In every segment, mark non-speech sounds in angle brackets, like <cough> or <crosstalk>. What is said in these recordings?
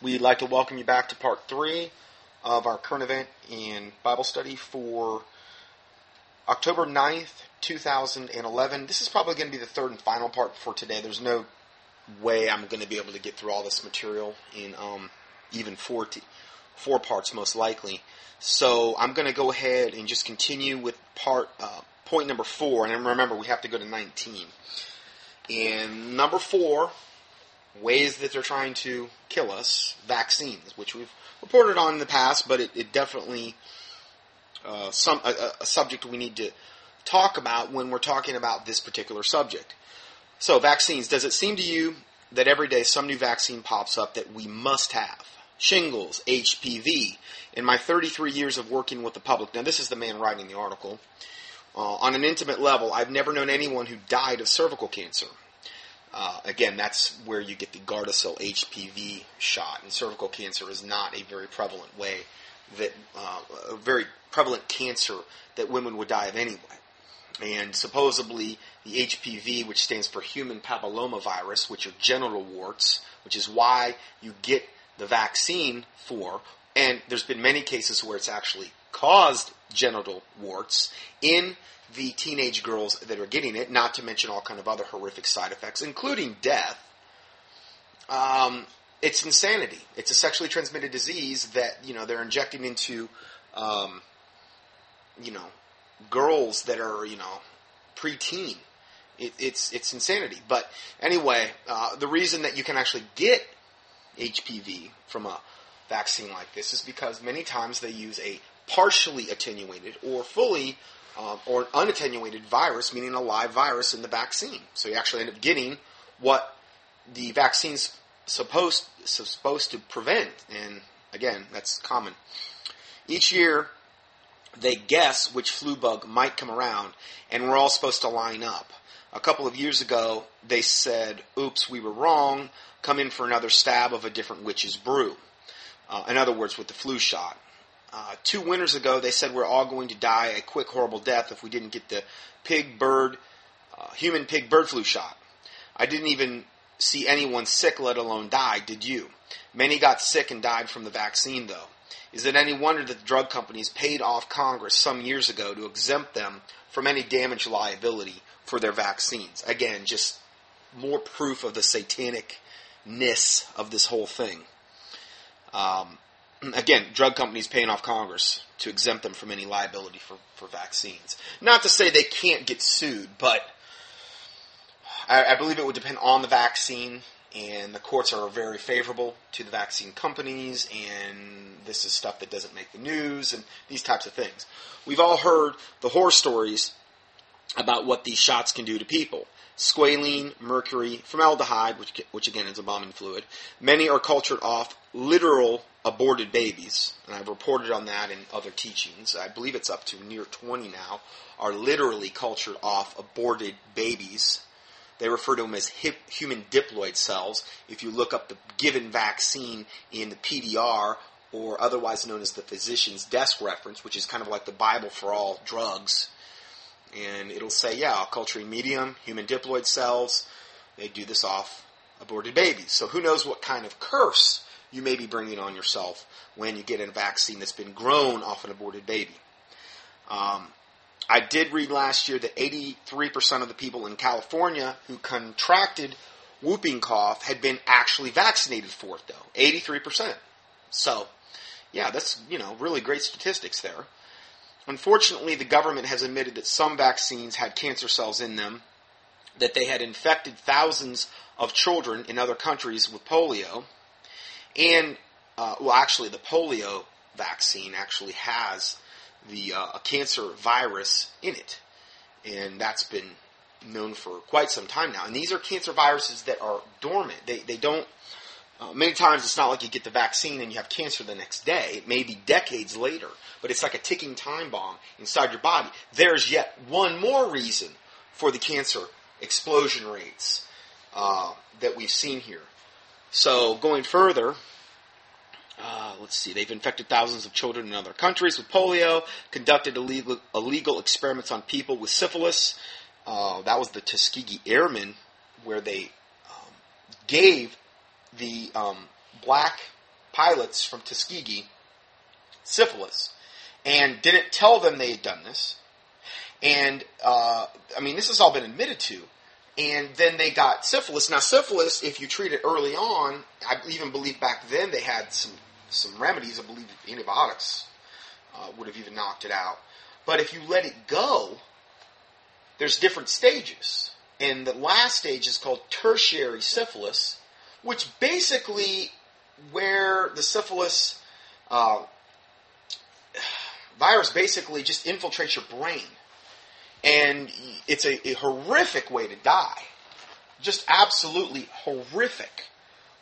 We'd like to welcome you back to part three of our current event in Bible study for October 9th, 2011. This is probably going to be the third and final part for today. There's no way I'm going to be able to get through all this material in um, even four, t- four parts, most likely. So I'm going to go ahead and just continue with part uh, point number four. And remember, we have to go to 19. And number four, ways that they're trying to kill us, vaccines, which we've reported on in the past, but it, it definitely uh, some a, a subject we need to talk about when we're talking about this particular subject. So, vaccines. Does it seem to you that every day some new vaccine pops up that we must have? Shingles, HPV. In my 33 years of working with the public, now this is the man writing the article. Uh, on an intimate level, I've never known anyone who died of cervical cancer. Uh, again, that's where you get the Gardasil HPV shot, and cervical cancer is not a very prevalent way that uh, a very prevalent cancer that women would die of anyway. And supposedly the HPV, which stands for human papillomavirus, which are genital warts, which is why you get the vaccine for, and there's been many cases where it's actually caused genital warts in the teenage girls that are getting it, not to mention all kind of other horrific side effects, including death. Um, it's insanity. It's a sexually transmitted disease that you know they're injecting into, um, you know, girls that are you know preteen. It, it's it's insanity. But anyway, uh, the reason that you can actually get HPV from a vaccine like this is because many times they use a partially attenuated or fully um, or an unattenuated virus, meaning a live virus in the vaccine. So you actually end up getting what the vaccine's supposed supposed to prevent. And again, that's common. Each year, they guess which flu bug might come around, and we're all supposed to line up. A couple of years ago, they said, "Oops, we were wrong. Come in for another stab of a different witch's brew." Uh, in other words, with the flu shot. Uh, two winters ago, they said we're all going to die a quick, horrible death if we didn't get the pig, bird, uh, human pig bird flu shot. I didn't even see anyone sick, let alone die, did you? Many got sick and died from the vaccine, though. Is it any wonder that the drug companies paid off Congress some years ago to exempt them from any damage liability for their vaccines? Again, just more proof of the satanicness of this whole thing. Um, again, drug companies paying off Congress to exempt them from any liability for, for vaccines. Not to say they can't get sued, but I, I believe it would depend on the vaccine, and the courts are very favorable to the vaccine companies, and this is stuff that doesn't make the news, and these types of things. We've all heard the horror stories about what these shots can do to people squalene, mercury, formaldehyde, which, which again is embalming fluid. Many are cultured off literal aborted babies, and I've reported on that in other teachings. I believe it's up to near 20 now, are literally cultured off aborted babies. They refer to them as hip, human diploid cells. If you look up the given vaccine in the PDR, or otherwise known as the physician's desk reference, which is kind of like the Bible for all drugs, and it'll say, yeah, culturing medium, human diploid cells, they do this off aborted babies. So who knows what kind of curse you may be bringing on yourself when you get a vaccine that's been grown off an aborted baby. Um, I did read last year that 83% of the people in California who contracted whooping cough had been actually vaccinated for it, though. 83%. So, yeah, that's, you know, really great statistics there. Unfortunately, the government has admitted that some vaccines had cancer cells in them, that they had infected thousands of children in other countries with polio, and, uh, well, actually, the polio vaccine actually has the uh, cancer virus in it, and that's been known for quite some time now. And these are cancer viruses that are dormant. They they don't. Uh, many times it's not like you get the vaccine and you have cancer the next day. It may be decades later, but it's like a ticking time bomb inside your body. There's yet one more reason for the cancer explosion rates uh, that we've seen here. So going further, uh, let's see, they've infected thousands of children in other countries with polio, conducted illegal, illegal experiments on people with syphilis. Uh, that was the Tuskegee Airmen, where they um, gave the um, black pilots from Tuskegee syphilis and didn't tell them they had done this. And, uh, I mean, this has all been admitted to. And then they got syphilis. Now, syphilis, if you treat it early on, I even believe back then they had some, some remedies. I believe antibiotics uh, would have even knocked it out. But if you let it go, there's different stages. And the last stage is called tertiary syphilis, which basically where the syphilis uh, <sighs> virus basically just infiltrates your brain. And it's a, a horrific way to die. Just absolutely horrific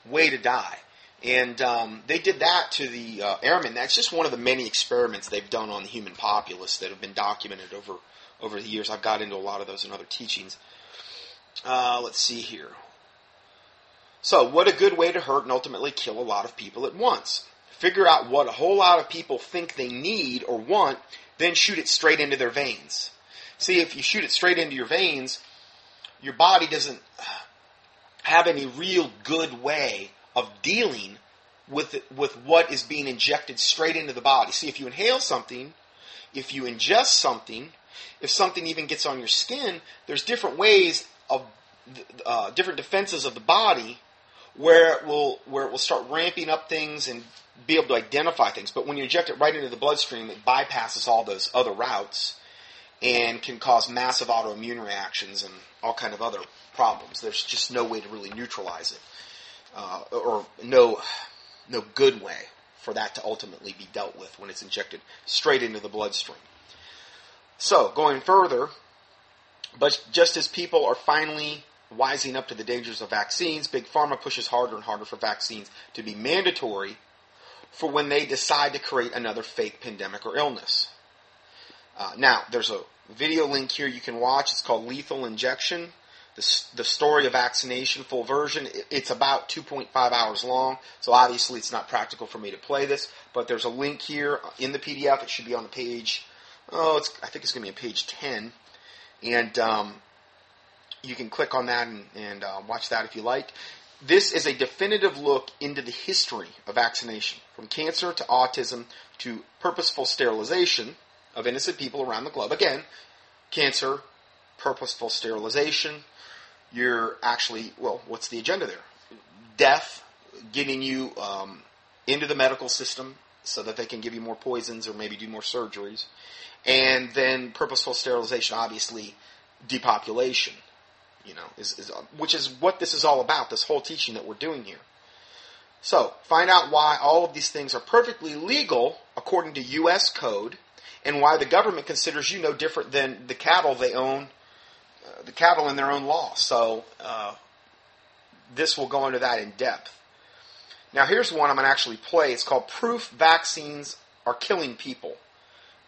way to die. And um, they did that to the uh, airmen. That's just one of the many experiments they've done on the human populace that have been documented over over the years. I've got into a lot of those in other teachings. Uh, let's see here. So, what a good way to hurt and ultimately kill a lot of people at once. Figure out what a whole lot of people think they need or want, then shoot it straight into their veins. See, if you shoot it straight into your veins, your body doesn't have any real good way of dealing with with what is being injected straight into the body. See, if you inhale something, if you ingest something, if something even gets on your skin, there's different ways of uh, different defenses of the body where it will where it will start ramping up things and be able to identify things. But when you inject it right into the bloodstream, it bypasses all those other routes and can cause massive autoimmune reactions and all kind of other problems. There's just no way to really neutralize it, uh, or no no good way for that to ultimately be dealt with when it's injected straight into the bloodstream. So going further, but just as people are finally wising up to the dangers of vaccines, Big Pharma pushes harder and harder for vaccines to be mandatory for when they decide to create another fake pandemic or illness. Uh, now, there's a video link here you can watch. It's called Lethal Injection. The, the story of vaccination, full version. It's about 2.5 hours long, so obviously it's not practical for me to play this, but there's a link here in the PDF. It should be on the page, oh, it's, I think it's going to be on page 10. And um, you can click on that and, and uh, watch that if you like. This is a definitive look into the history of vaccination, from cancer to autism to purposeful sterilization of innocent people around the globe. Again, cancer, purposeful sterilization. You're actually, well, what's the agenda there? Death, getting you um, into the medical system so that they can give you more poisons or maybe do more surgeries. And then purposeful sterilization, obviously, depopulation you know, is, is, which is what this is all about, this whole teaching that we're doing here. So, find out why all of these things are perfectly legal according to U.S. code, and why the government considers you no different than the cattle they own, uh, the cattle in their own law. So, uh, this will go into that in depth. Now, here's one I'm going to actually play. It's called Proof Vaccines Are Killing People.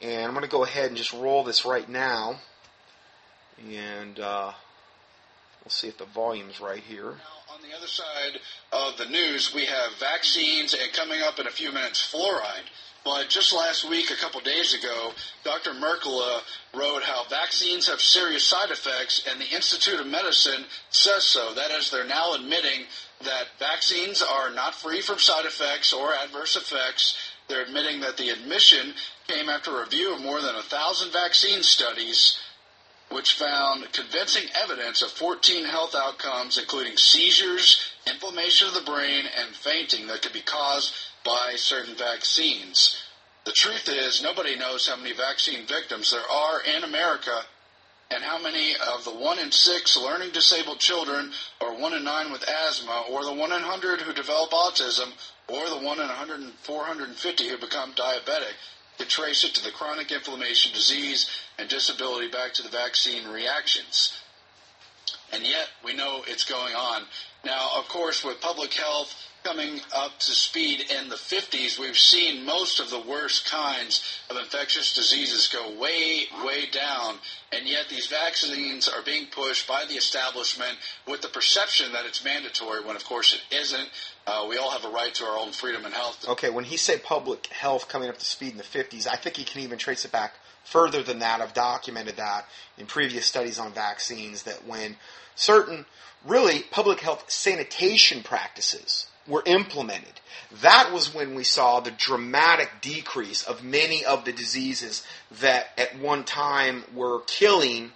And I'm going to go ahead and just roll this right now. And, uh, We'll see if the volume's right here. Now, on the other side of the news, we have vaccines and coming up in a few minutes, fluoride. But just last week, a couple days ago, Dr. Mercola wrote how vaccines have serious side effects, and the Institute of Medicine says so. That is, they're now admitting that vaccines are not free from side effects or adverse effects. They're admitting that the admission came after a review of more than a thousand vaccine studies which found convincing evidence of 14 health outcomes, including seizures, inflammation of the brain, and fainting that could be caused by certain vaccines. The truth is, nobody knows how many vaccine victims there are in America and how many of the 1 in 6 learning disabled children, or 1 in 9 with asthma, or the 1 in 100 who develop autism, or the 1 in 100 450 who become diabetic to trace it to the chronic inflammation disease and disability back to the vaccine reactions. And yet we know it's going on. Now, of course, with public health coming up to speed in the 50s, we've seen most of the worst kinds of infectious diseases go way, way down. And yet these vaccines are being pushed by the establishment with the perception that it's mandatory when, of course, it isn't. Uh, we all have a right to our own freedom and health. Okay, when he said public health coming up to speed in the 50s, I think he can even trace it back further than that. I've documented that in previous studies on vaccines that when certain, really, public health sanitation practices were implemented, that was when we saw the dramatic decrease of many of the diseases that at one time were killing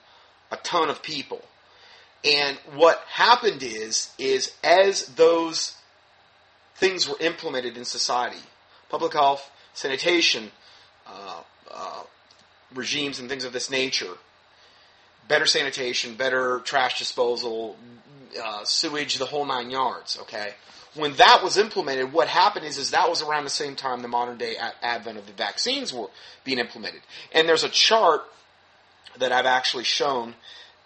a ton of people. And what happened is, is as those things were implemented in society, public health, sanitation, uh, uh, regimes and things of this nature, better sanitation, better trash disposal, uh, sewage, the whole nine yards. Okay, when that was implemented, what happened is, is that was around the same time the modern day advent of the vaccines were being implemented. And there's a chart that I've actually shown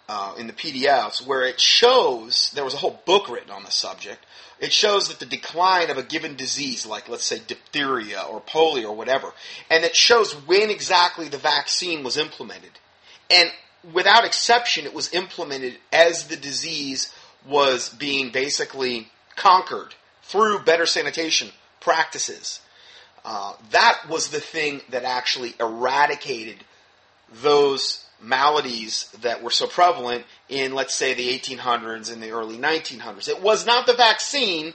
uh, in the PDFs where it shows there was a whole book written on the subject. It shows that the decline of a given disease, like let's say diphtheria or polio or whatever, and it shows when exactly the vaccine was implemented. And without exception, it was implemented as the disease was being basically conquered through better sanitation practices. Uh, that was the thing that actually eradicated those maladies that were so prevalent in, let's say, the 1800s and the early 1900s. It was not the vaccine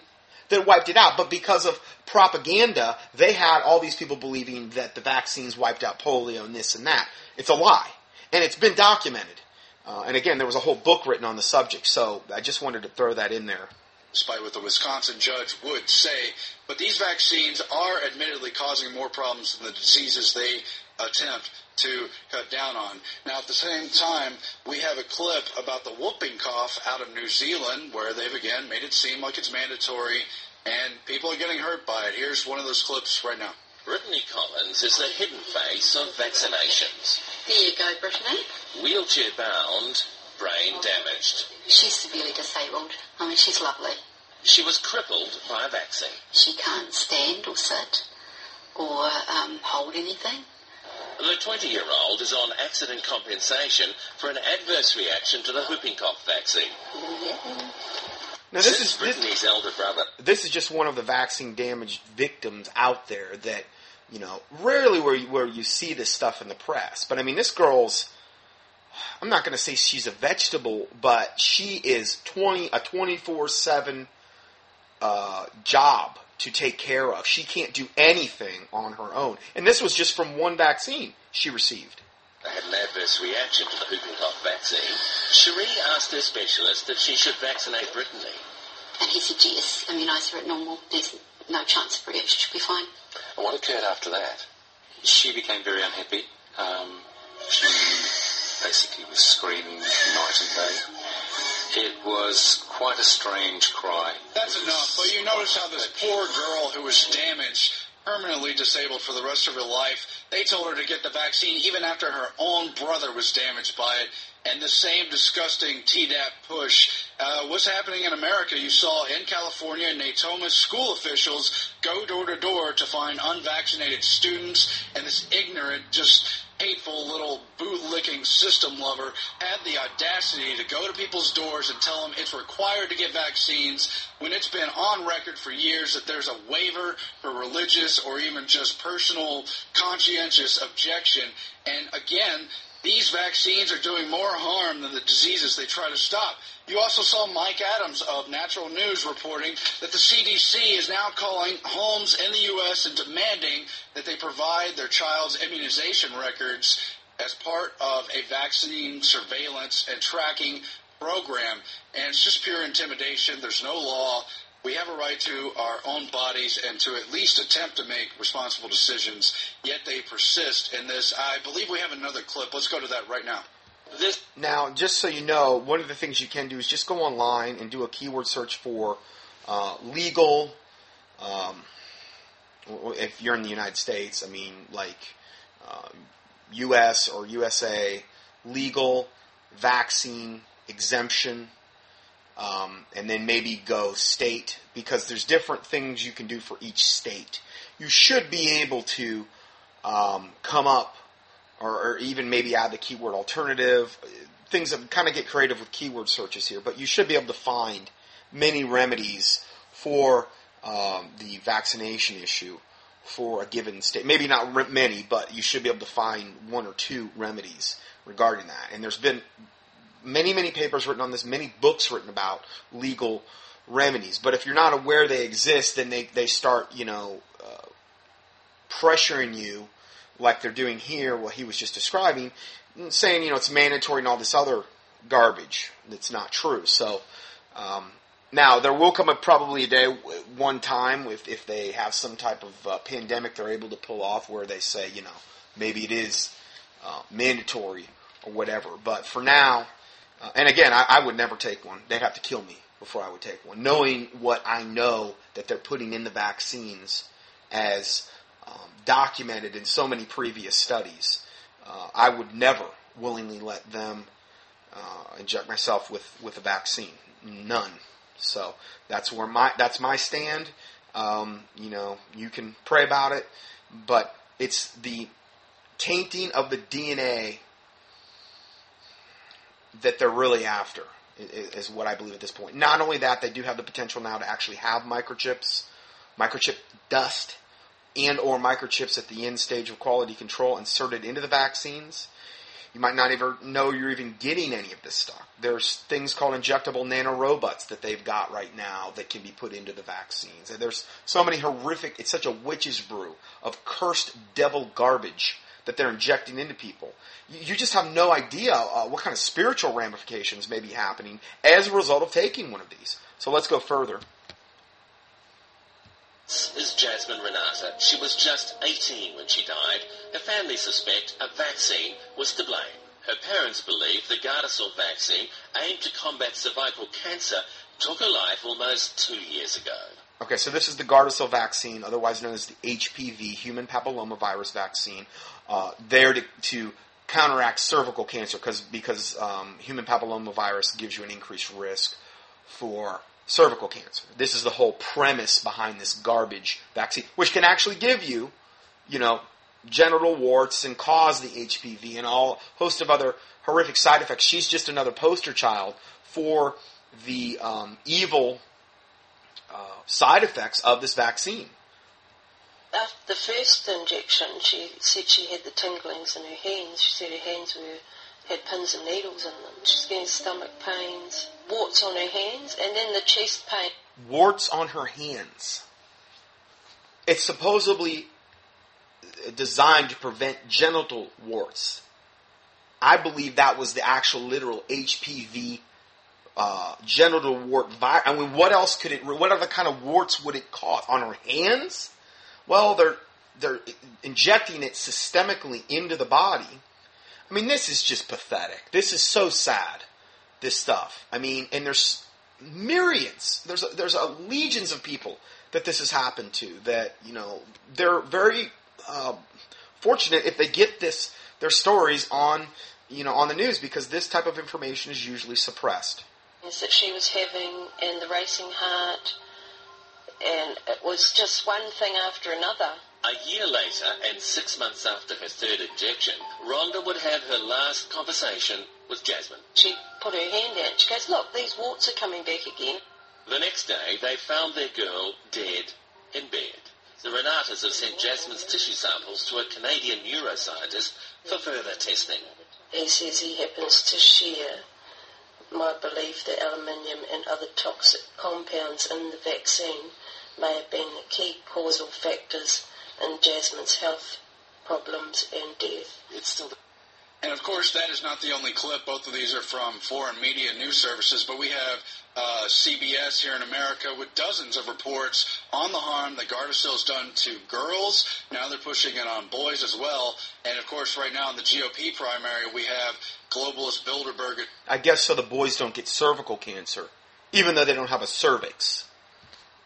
that wiped it out, but because of propaganda, they had all these people believing that the vaccines wiped out polio and this and that. It's a lie. And it's been documented. Uh, and again, there was a whole book written on the subject, so I just wanted to throw that in there. Despite what the Wisconsin judge would say, but these vaccines are admittedly causing more problems than the diseases they attempt to cut down on. Now, at the same time, we have a clip about the whooping cough out of New Zealand where they've again made it seem like it's mandatory and people are getting hurt by it. Here's one of those clips right now. Brittany Collins is the hidden face of vaccinations. Here you go, Brittany. Wheelchair bound, brain damaged. She's severely disabled. I mean, she's lovely. She was crippled by a vaccine. She can't stand or sit or um, hold anything. The 20 year old is on accident compensation for an adverse reaction to the whooping cough vaccine. Now, this Since is this, elder brother. this is just one of the vaccine damaged victims out there that you know rarely where you, where you see this stuff in the press. But I mean, this girl's I'm not going to say she's a vegetable, but she is twenty a twenty four seven uh, job to take care of. She can't do anything on her own, and this was just from one vaccine she received. I had an adverse reaction to the whooping cough vaccine. Cherie asked her specialist if she should vaccinate Brittany. And he said, yes, immunise her at normal. There's no chance of reaction. She'll be fine. And what occurred after that? She became very unhappy. Um, she basically was screaming night and day. It was quite a strange cry. That's enough. But you notice how this poor girl who was damaged, permanently disabled for the rest of her life, they told her to get the vaccine even after her own brother was damaged by it. And the same disgusting Tdap push. Uh, what's happening in America? You saw in California, Natoma school officials go door to door to find unvaccinated students, and this ignorant, just hateful little boot-licking system lover had the audacity to go to people's doors and tell them it's required to get vaccines when it's been on record for years that there's a waiver for religious or even just personal conscientious objection. And again, these vaccines are doing more harm than the diseases they try to stop. You also saw Mike Adams of Natural News reporting that the CDC is now calling homes in the U.S. and demanding that they provide their child's immunization records as part of a vaccine surveillance and tracking program. And it's just pure intimidation. There's no law. We have a right to our own bodies and to at least attempt to make responsible decisions, yet they persist in this. I believe we have another clip. Let's go to that right now. This Now, just so you know, one of the things you can do is just go online and do a keyword search for uh, legal. Um, if you're in the United States, I mean, like uh, U.S. or USA, legal vaccine exemption, um, and then maybe go state because there's different things you can do for each state. You should be able to um, come up or, or even maybe add the keyword alternative. Things that kind of get creative with keyword searches here, but you should be able to find many remedies for um, the vaccination issue for a given state. Maybe not many, but you should be able to find one or two remedies regarding that. And there's been many, many papers written on this, many books written about legal remedies. But if you're not aware they exist, then they, they start, you know, uh, pressuring you like they're doing here, what he was just describing, saying, you know, it's mandatory and all this other garbage that's not true. So, um, now there will come a probably a day, one time, if if they have some type of uh, pandemic, they're able to pull off where they say, you know, maybe it is uh, mandatory or whatever. But for now, uh, and again, I, I would never take one. They'd have to kill me before I would take one, knowing what I know that they're putting in the vaccines as um, documented in so many previous studies. Uh, I would never willingly let them uh, inject myself with, with a vaccine. None. So that's where my that's my stand. Um, you know, you can pray about it, but it's the tainting of the DNA that they're really after is what I believe at this point. Not only that, they do have the potential now to actually have microchips, microchip dust, and or microchips at the end stage of quality control inserted into the vaccines. You might not even know you're even getting any of this stuff. There's things called injectable nanorobots that they've got right now that can be put into the vaccines. And there's so many horrific, it's such a witch's brew of cursed devil garbage that they're injecting into people. You just have no idea uh, what kind of spiritual ramifications may be happening as a result of taking one of these. So let's go further. This is Jasmine Renata. She was just 18 when she died. Her family suspect a vaccine was to blame. Her parents believe the Gardasil vaccine, aimed to combat cervical cancer, took her life almost two years ago. Okay, so this is the Gardasil vaccine, otherwise known as the HPV, human papillomavirus vaccine, uh, there to, to counteract cervical cancer because because um, human papillomavirus gives you an increased risk for cervical cancer. This is the whole premise behind this garbage vaccine, which can actually give you, you know, genital warts and cause the HPV and all host of other horrific side effects. She's just another poster child for the um, evil uh, side effects of this vaccine. After the first injection, she said she had the tinglings in her hands. She said her hands were had pins and needles in them. She's getting stomach pains, warts on her hands, and then the chest pain. Warts on her hands. It's supposedly designed to prevent genital warts. I believe that was the actual literal HPV uh, genital wart virus. I mean, what else could it? What other kind of warts would it cause on her hands? Well, they're they're injecting it systemically into the body. I mean, this is just pathetic. This is so sad. This stuff. I mean, and there's myriads. There's a, there's a legions of people that this has happened to. That you know they're very uh, fortunate if they get this their stories on you know on the news because this type of information is usually suppressed. That she was having and the racing heart and it was just one thing after another. A year later, and six months after her third injection, Rhonda would have her last conversation with Jasmine. She put her hand out. She goes, "Look, these warts are coming back again." The next day, they found their girl dead in bed. The Renatas have sent Jasmine's tissue samples to a Canadian neuroscientist for further testing. He says he happens to share my belief that aluminium and other toxic compounds in the vaccine may have been the key causal factors in Jasmine's health problems and death. It's still and of course, that is not the only clip. Both of these are from foreign media news services, but we have uh, CBS here in America with dozens of reports on the harm that Gardasil has done to girls. Now they're pushing it on boys as well. And of course, right now in the GOP primary, we have globalist Bilderberg. I guess so the boys don't get cervical cancer, even though they don't have a cervix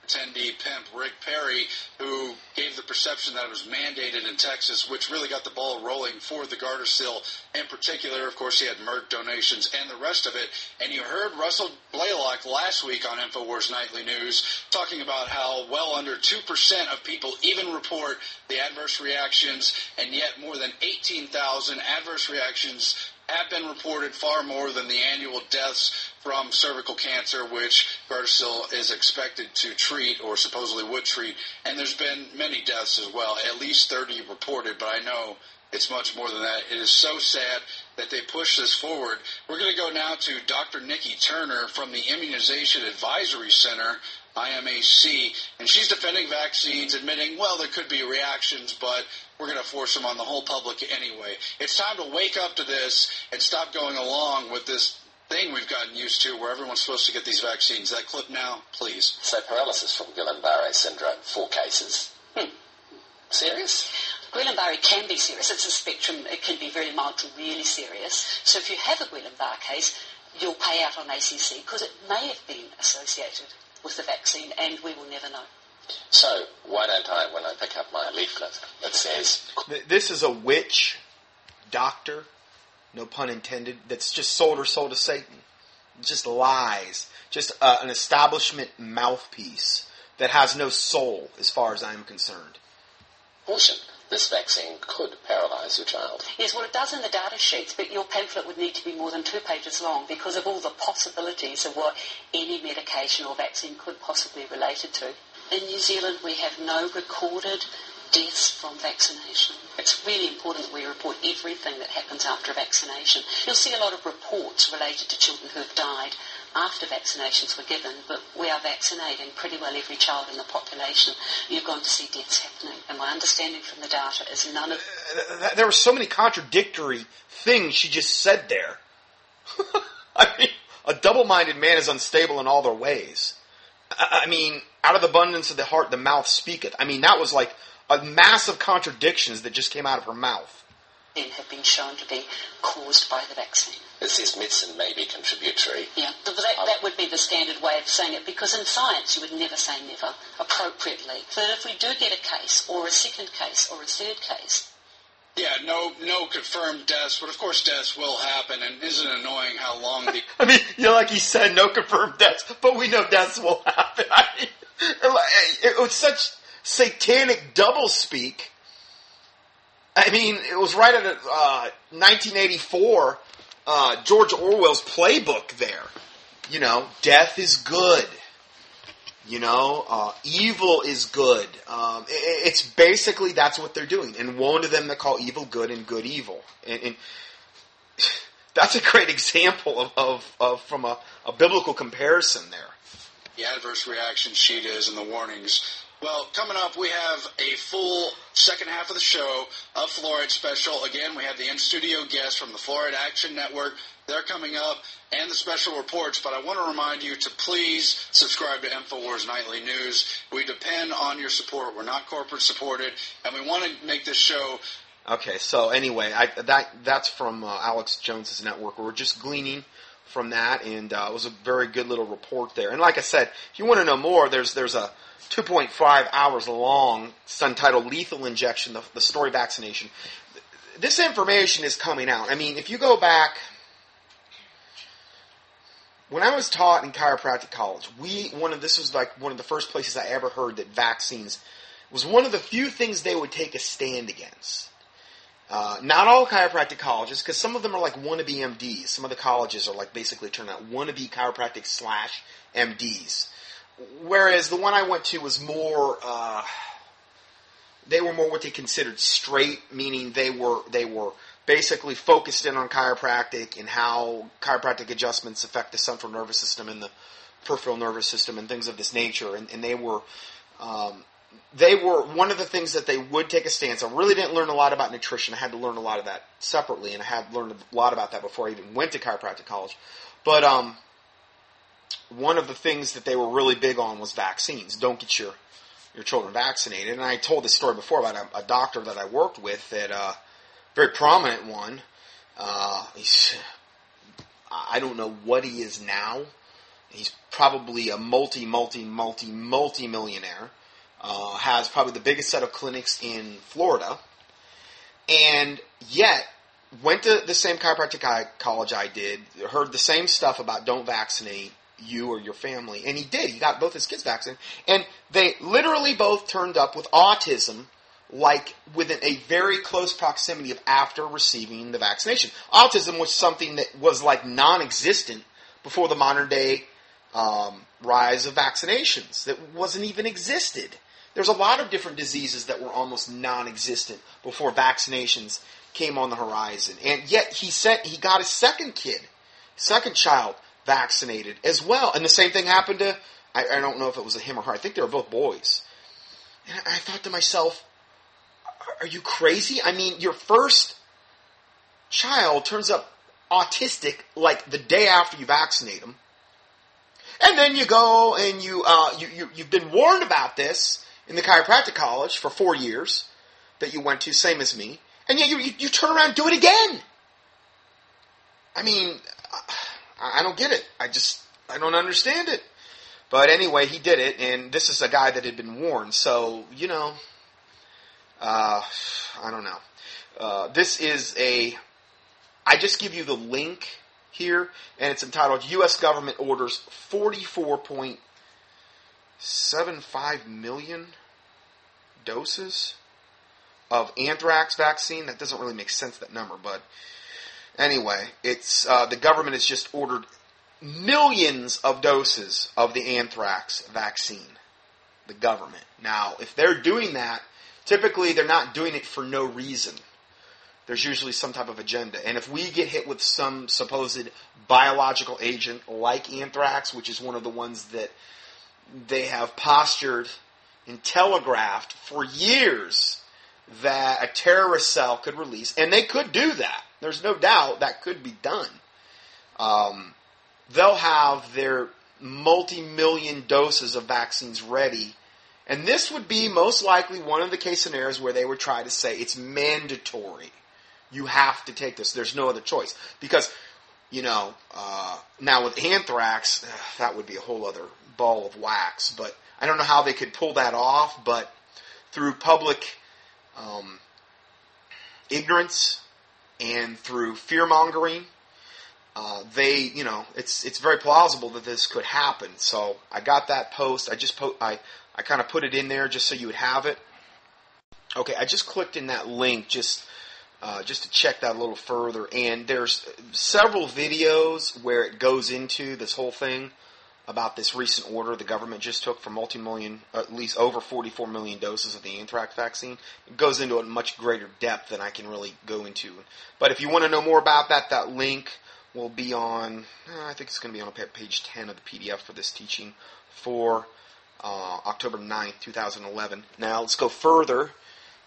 attendee pimp Rick Perry, who gave the perception that it was mandated in Texas, which really got the ball rolling for the Gardasil in particular. Of course, he had Merck donations and the rest of it. And you heard Russell Blaylock last week on InfoWars Nightly News talking about how well under 2% of people even report the adverse reactions, and yet more than 18,000 adverse reactions have been reported far more than the annual deaths from cervical cancer, which Gardasil is expected to treat or supposedly would treat. And there's been many deaths as well, at least 30 reported, but I know It's much more than that. It is so sad that they push this forward. We're going to go now to Dr. Nikki Turner from the Immunization Advisory Center, IMAC, and she's defending vaccines, admitting, well, there could be reactions, but we're going to force them on the whole public anyway. It's time to wake up to this and stop going along with this thing we've gotten used to where everyone's supposed to get these vaccines. That clip now, please. So paralysis from Guillain-Barre syndrome, four cases. Hmm. Serious? Guillain-Barre can be serious. It's a spectrum. It can be very mild to really serious. So if you have a Guillain-Barre case, you'll pay out on ACC because it may have been associated with the vaccine and we will never know. So why don't I, when I pick up my leaflet that says, This is a witch doctor, no pun intended, that's just sold her soul to Satan. Just lies. Just uh, an establishment mouthpiece that has no soul, as far as I'm concerned. caution, this vaccine could paralyze your child. Yes, well, it does in the data sheets, but your pamphlet would need to be more than two pages long because of all the possibilities of what any medication or vaccine could possibly be related to. In New Zealand, we have no recorded deaths from vaccination. It's really important that we report everything that happens after a vaccination. You'll see a lot of reports related to children who have died after vaccinations were given, but we are vaccinating pretty well every child in the population. You're going to see deaths happening, and my understanding from the data is none of Th- There were so many contradictory things she just said there. <laughs> I mean, a double-minded man is unstable in all their ways. I mean, out of the abundance of the heart, the mouth speaketh. I mean, that was like a massive contradictions that just came out of her mouth. have been shown to be caused by the vaccine. It says medicine may be contributory. Yeah, that, that would be the standard way of saying it because in science you would never say never appropriately. But if we do get a case or a second case or a third case, Yeah, no, no confirmed deaths, but of course deaths will happen. And isn't annoying how long the <laughs> I mean, you know, like he said, no confirmed deaths, but we know deaths will happen. <laughs> I mean, <laughs> it was such satanic doublespeak. I mean, it was right at uh, 1984, uh, George Orwell's playbook there. You know, death is good. You know, uh, evil is good. Um, i i- it's basically that's what they're doing. And woe to them that call evil good and good evil. And, and <sighs> that's a great example of, of, of from a, a biblical comparison there. the adverse reaction sheet is and the warnings. Well, coming up, we have a full second half of the show of Fluoride Special. Again, we have the in-studio guests from the Fluoride Action Network. They're coming up, and the special reports. But I want to remind you to please subscribe to InfoWars Nightly News. We depend on your support. We're not corporate supported, and we want to make this show Okay, so anyway, I, that that's from uh, Alex Jones's network. We're just gleaning from that, and uh, it was a very good little report there. And like I said, if you want to know more, there's there's a 2.5 hours long. It's entitled "Lethal Injection: the, the Story Vaccination." This information is coming out. I mean, if you go back when I was taught in chiropractic college, we one of this was like one of the first places I ever heard that vaccines was one of the few things they would take a stand against. Uh, not all chiropractic colleges, because some of them are like wannabe MDs. Some of the colleges are like basically turned out wannabe chiropractic slash MDs. Whereas the one I went to was more, uh, they were more what they considered straight, meaning they were they were basically focused in on chiropractic and how chiropractic adjustments affect the central nervous system and the peripheral nervous system and things of this nature. And, and they were um, they were one of the things that they would take a stance. I really didn't learn a lot about nutrition. I had to learn a lot of that separately, and I had learned a lot about that before I even went to chiropractic college. But um, one of the things that they were really big on was vaccines. Don't get your your children vaccinated. And I told this story before about a, a doctor that I worked with, that uh, very prominent one. Uh, he's I don't know what he is now. He's probably a multi, multi, multi, multi millionaire. Uh, has probably the biggest set of clinics in Florida, and yet went to the same chiropractic college I did. Heard the same stuff about don't vaccinate you or your family, and he did. He got both his kids vaccinated, and they literally both turned up with autism, like within a very close proximity of after receiving the vaccination. Autism was something that was like non-existent before the modern day um, rise of vaccinations that wasn't even existed. There's a lot of different diseases that were almost non-existent before vaccinations came on the horizon, and yet he said he got his second kid, second child vaccinated as well, and the same thing happened to. I, I don't know if it was a him or her. I think they were both boys. And I thought to myself, are you crazy? I mean, your first child turns up autistic like the day after you vaccinate them. And then you go and you, uh, you, you, you've been warned about this in the chiropractic college for four years that you went to, same as me. And yet you, you, you turn around and do it again. I mean, I, I don't get it. I just, I don't understand it. But anyway, he did it, and this is a guy that had been warned. So, you know, uh, I don't know. Uh, this is a. I just give you the link here, and it's entitled U.S. Government Orders 44.75 million doses of anthrax vaccine. That doesn't really make sense, that number, but anyway, it's uh, the government has just ordered millions of doses of the anthrax vaccine. The government. Now, if they're doing that, typically they're not doing it for no reason. There's usually some type of agenda. And if we get hit with some supposed biological agent like anthrax, which is one of the ones that they have postured and telegraphed for years that a terrorist cell could release, and they could do that. There's no doubt that could be done. Um, they'll have their multi-million doses of vaccines ready. And this would be most likely one of the case scenarios where they would try to say it's mandatory. You have to take this. There's no other choice. Because, you know, uh, now with anthrax, that would be a whole other ball of wax. But I don't know how they could pull that off, but through public um, ignorance and through fear mongering, uh, they, you know, it's it's very plausible that this could happen. So I got that post. I just po- I I kind of put it in there just so you would have it. Okay, I just clicked in that link just uh, just to check that a little further, and there's several videos where it goes into this whole thing about this recent order the government just took for multi-million, at least over 44 million doses of the anthrax vaccine. It goes into a much greater depth than I can really go into. But if you want to know more about that, that link will be on, I think it's going to be on page 10 of the PDF for this teaching for uh, October 9th, 2011. Now let's go further.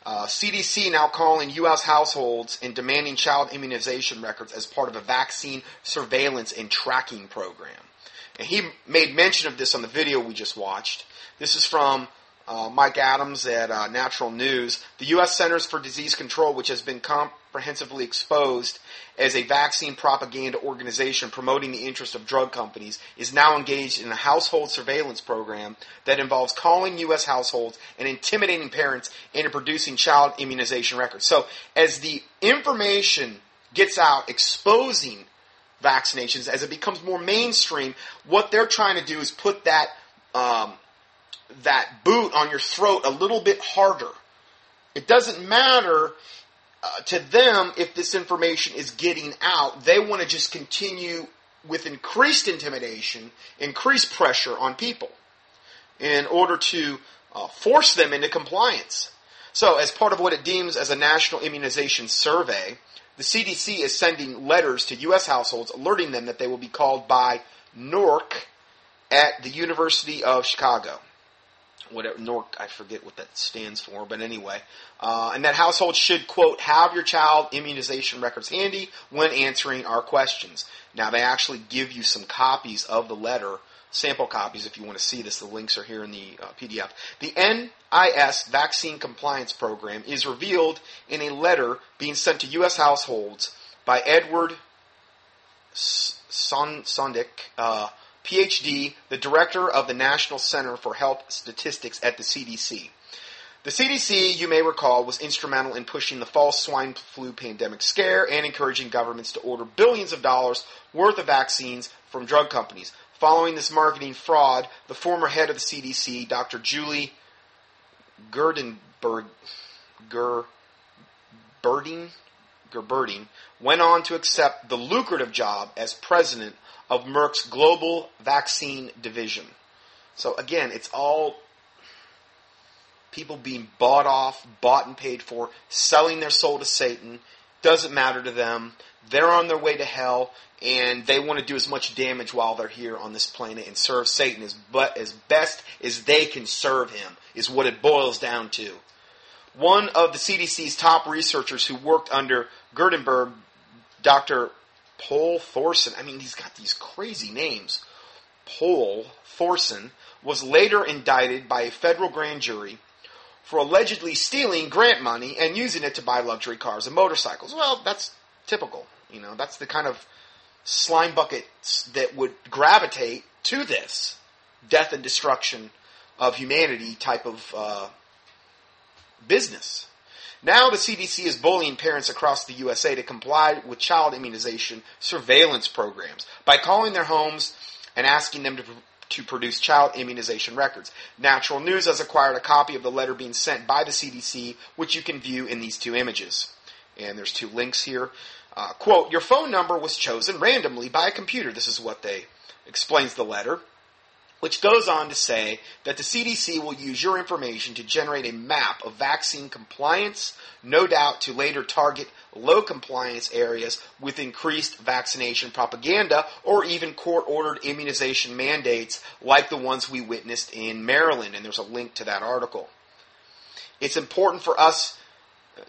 Uh, CDC now calling U.S. households and demanding child immunization records as part of a vaccine surveillance and tracking program. And he made mention of this on the video we just watched. This is from uh, Mike Adams at uh, Natural News. The U.S. Centers for Disease Control, which has been comprehensively exposed as a vaccine propaganda organization promoting the interest of drug companies, is now engaged in a household surveillance program that involves calling U.S. households and intimidating parents into producing child immunization records. So, as the information gets out exposing vaccinations, as it becomes more mainstream, what they're trying to do is put that um, that boot on your throat a little bit harder. It doesn't matter uh, to them if this information is getting out. They want to just continue with increased intimidation, increased pressure on people in order to uh, force them into compliance. So, as part of what it deems as a national immunization survey, the CDC is sending letters to U.S. households alerting them that they will be called by NORC at the University of Chicago whatever NORC, I forget what that stands for, but anyway, uh, and that household should quote have your child immunization records handy when answering our questions. Now they actually give you some copies of the letter, sample copies if you want to see this. The links are here in the uh, PDF. The NIS Vaccine Compliance Program is revealed in a letter being sent to U.S. households by Edward Sondik. Uh, PhD, the director of the National Center for Health Statistics at the CDC. The CDC, you may recall, was instrumental in pushing the false swine flu pandemic scare and encouraging governments to order billions of dollars worth of vaccines from drug companies. Following this marketing fraud, the former head of the CDC, Dr. Julie Gerdenberg, Gerberding, Gerberding, went on to accept the lucrative job as president of Merck's global vaccine division. So again, it's all people being bought off, bought and paid for, selling their soul to Satan. Doesn't matter to them. They're on their way to hell, and they want to do as much damage while they're here on this planet and serve Satan as, but as best as they can serve him, is what it boils down to. One of the CDC's top researchers who worked under Gutenberg, Dr. Paul Thorsen, I mean, he's got these crazy names. Paul Thorsen was later indicted by a federal grand jury for allegedly stealing grant money and using it to buy luxury cars and motorcycles. Well, that's typical. You know, that's the kind of slime buckets that would gravitate to this death and destruction of humanity type of uh, business. Now the CDC is bullying parents across the USA to comply with child immunization surveillance programs by calling their homes and asking them to, to produce child immunization records. Natural News has acquired a copy of the letter being sent by the CDC, which you can view in these two images. And there's two links here. Uh, quote, your phone number was chosen randomly by a computer. This is what they explains the letter which goes on to say that the CDC will use your information to generate a map of vaccine compliance, no doubt to later target low compliance areas with increased vaccination propaganda or even court ordered immunization mandates like the ones we witnessed in Maryland. And there's a link to that article. It's important for us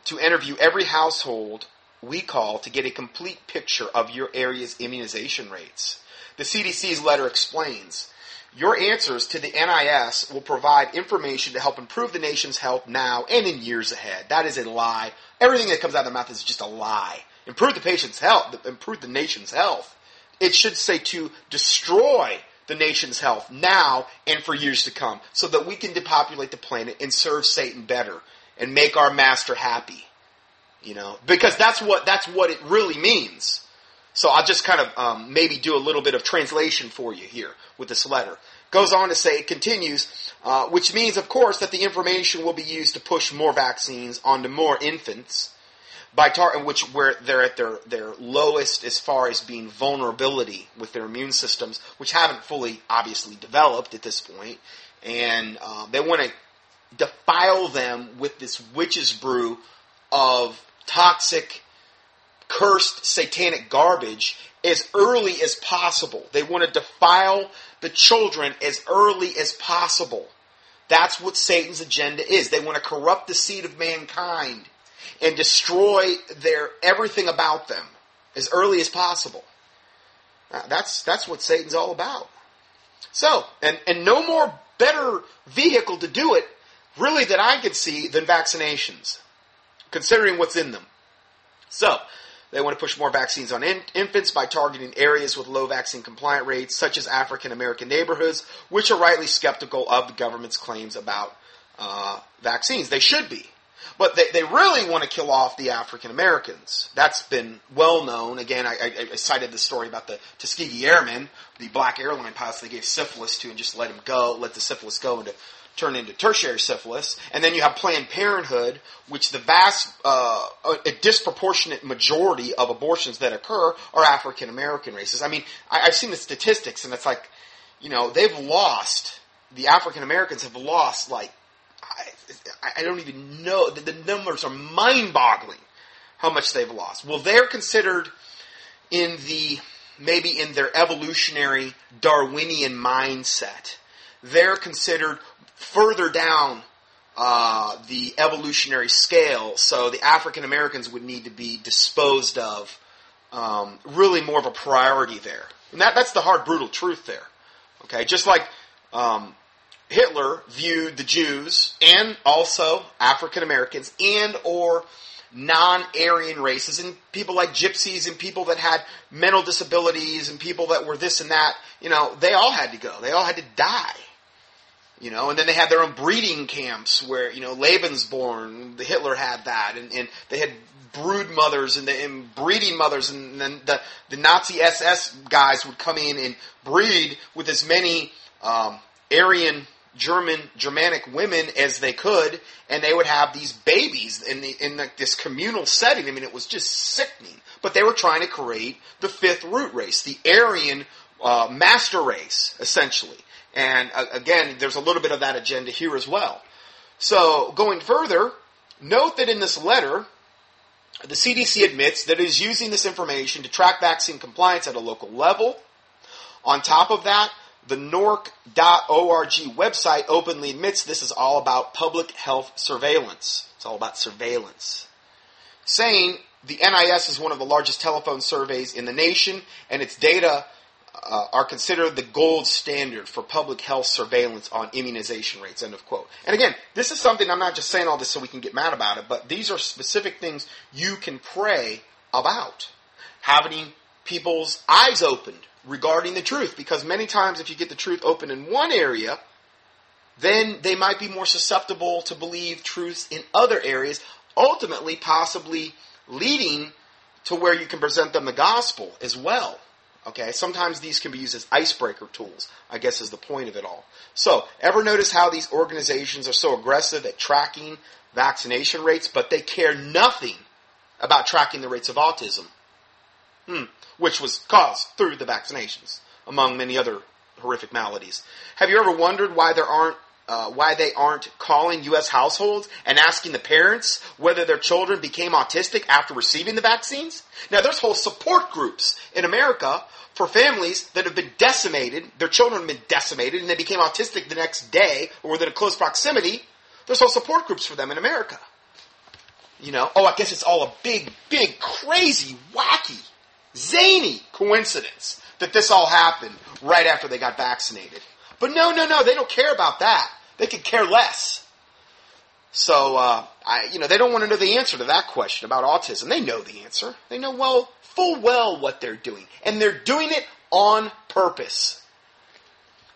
to interview every household we call to get a complete picture of your area's immunization rates. The CDC's letter explains your answers to the NIS will provide information to help improve the nation's health now and in years ahead. That is a lie. Everything that comes out of their mouth is just a lie. Improve the patient's health, improve the nation's health. It should say to destroy the nation's health now and for years to come so that we can depopulate the planet and serve Satan better and make our master happy. You know, because that's what, that's what it really means. So I'll just kind of um, maybe do a little bit of translation for you here with this letter. Goes on to say, it continues, uh, which means, of course, that the information will be used to push more vaccines onto more infants, by tar- which where they're at their, their lowest as far as being vulnerability with their immune systems, which haven't fully obviously developed at this point, and uh, they want to defile them with this witch's brew of toxic cursed satanic garbage as early as possible. They want to defile the children as early as possible. That's what Satan's agenda is. They want to corrupt the seed of mankind and destroy their everything about them as early as possible. That's that's what Satan's all about. So, and and no more better vehicle to do it, really, that I could see than vaccinations, considering what's in them. So, they want to push more vaccines on in- infants by targeting areas with low vaccine compliant rates, such as African American neighborhoods, which are rightly skeptical of the government's claims about uh, vaccines. They should be. But they, they really want to kill off the African Americans. That's been well known. Again, I, I, I cited the story about the Tuskegee Airmen, the black airline pilots they gave syphilis to and just let him go, let the syphilis go into turn into tertiary syphilis, and then you have Planned Parenthood, which the vast, uh, a disproportionate majority of abortions that occur are African American races. I mean, I, I've seen the statistics, and it's like, you know, they've lost, the African Americans have lost, like, I, I don't even know, the, the numbers are mind boggling how much they've lost. Well, they're considered in the, maybe in their evolutionary Darwinian mindset, they're considered further down uh, the evolutionary scale, so the African Americans would need to be disposed of. Um, really, more of a priority there, and that, that's the hard, brutal truth there. Okay, just like um, Hitler viewed the Jews and also African Americans and or non-Aryan races and people like gypsies and people that had mental disabilities and people that were this and that, you know, they all had to go. They all had to die. You know, and then they had their own breeding camps where, you know, Lebensborn, the Hitler had that, and, and they had brood mothers and, the, and breeding mothers, and then the, the Nazi SS guys would come in and breed with as many um, Aryan German Germanic women as they could, and they would have these babies in the in this communal setting. I mean, it was just sickening. But they were trying to create the fifth root race, the Aryan uh, master race, essentially. And uh, again, there's a little bit of that agenda here as well. So, going further, note that in this letter, the CDC admits that it is using this information to track vaccine compliance at a local level. On top of that, the NORC.org website openly admits this is all about public health surveillance. It's all about surveillance. Saying the NIS is one of the largest telephone surveys in the nation, and its data uh, are considered the gold standard for public health surveillance on immunization rates. End of quote. And again, this is something I'm not just saying all this so we can get mad about it, but these are specific things you can pray about. Having people's eyes opened regarding the truth, because many times if you get the truth open in one area, then they might be more susceptible to believe truths in other areas, ultimately, possibly leading to where you can present them the gospel as well. Okay, sometimes these can be used as icebreaker tools, I guess is the point of it all. So, ever notice how these organizations are so aggressive at tracking vaccination rates, but they care nothing about tracking the rates of autism? Hmm, which was caused through the vaccinations, among many other horrific maladies. Have you ever wondered why there aren't uh, why they aren't calling U.S. households and asking the parents whether their children became autistic after receiving the vaccines. Now, there's whole support groups in America for families that have been decimated, their children have been decimated, and they became autistic the next day or within a close proximity. There's whole support groups for them in America. You know, oh, I guess it's all a big, big, crazy, wacky, zany coincidence that this all happened right after they got vaccinated. But no, no, no, they don't care about that. They could care less. So, uh, I, you know, they don't want to know the answer to that question about autism. They know the answer. They know well, full well what they're doing. And they're doing it on purpose.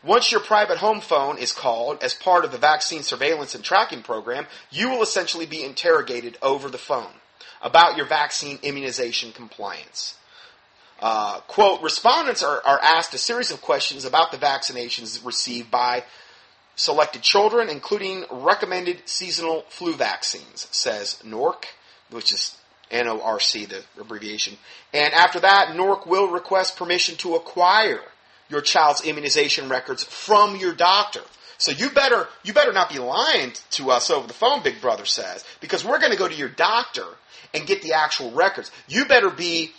Once your private home phone is called as part of the vaccine surveillance and tracking program, you will essentially be interrogated over the phone about your vaccine immunization compliance. Uh, quote, respondents are, are asked a series of questions about the vaccinations received by selected children, including recommended seasonal flu vaccines, says NORC, which is NORC, the abbreviation. And after that, NORC will request permission to acquire your child's immunization records from your doctor. So you better you better not be lying to us over the phone, Big Brother says, because we're going to go to your doctor and get the actual records. You better be,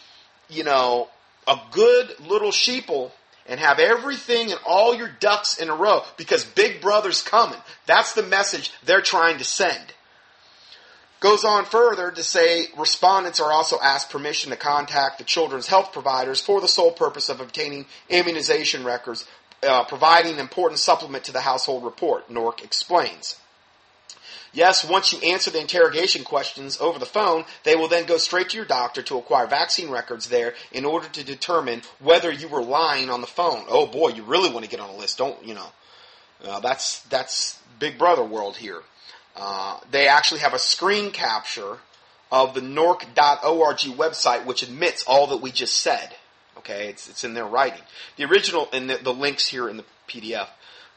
you know, a good little sheeple and have everything and all your ducks in a row because Big Brother's coming. That's the message they're trying to send. Goes on further to say respondents are also asked permission to contact the children's health providers for the sole purpose of obtaining immunization records, uh, providing an important supplement to the household report, NORC explains. Yes, once you answer the interrogation questions over the phone, they will then go straight to your doctor to acquire vaccine records there in order to determine whether you were lying on the phone. Oh boy, you really want to get on a list, don't you know? Uh, that's that's Big Brother world here. Uh, they actually have a screen capture of the norc.org website, which admits all that we just said. Okay, it's it's in their writing. The original and the, the links here in the PDF.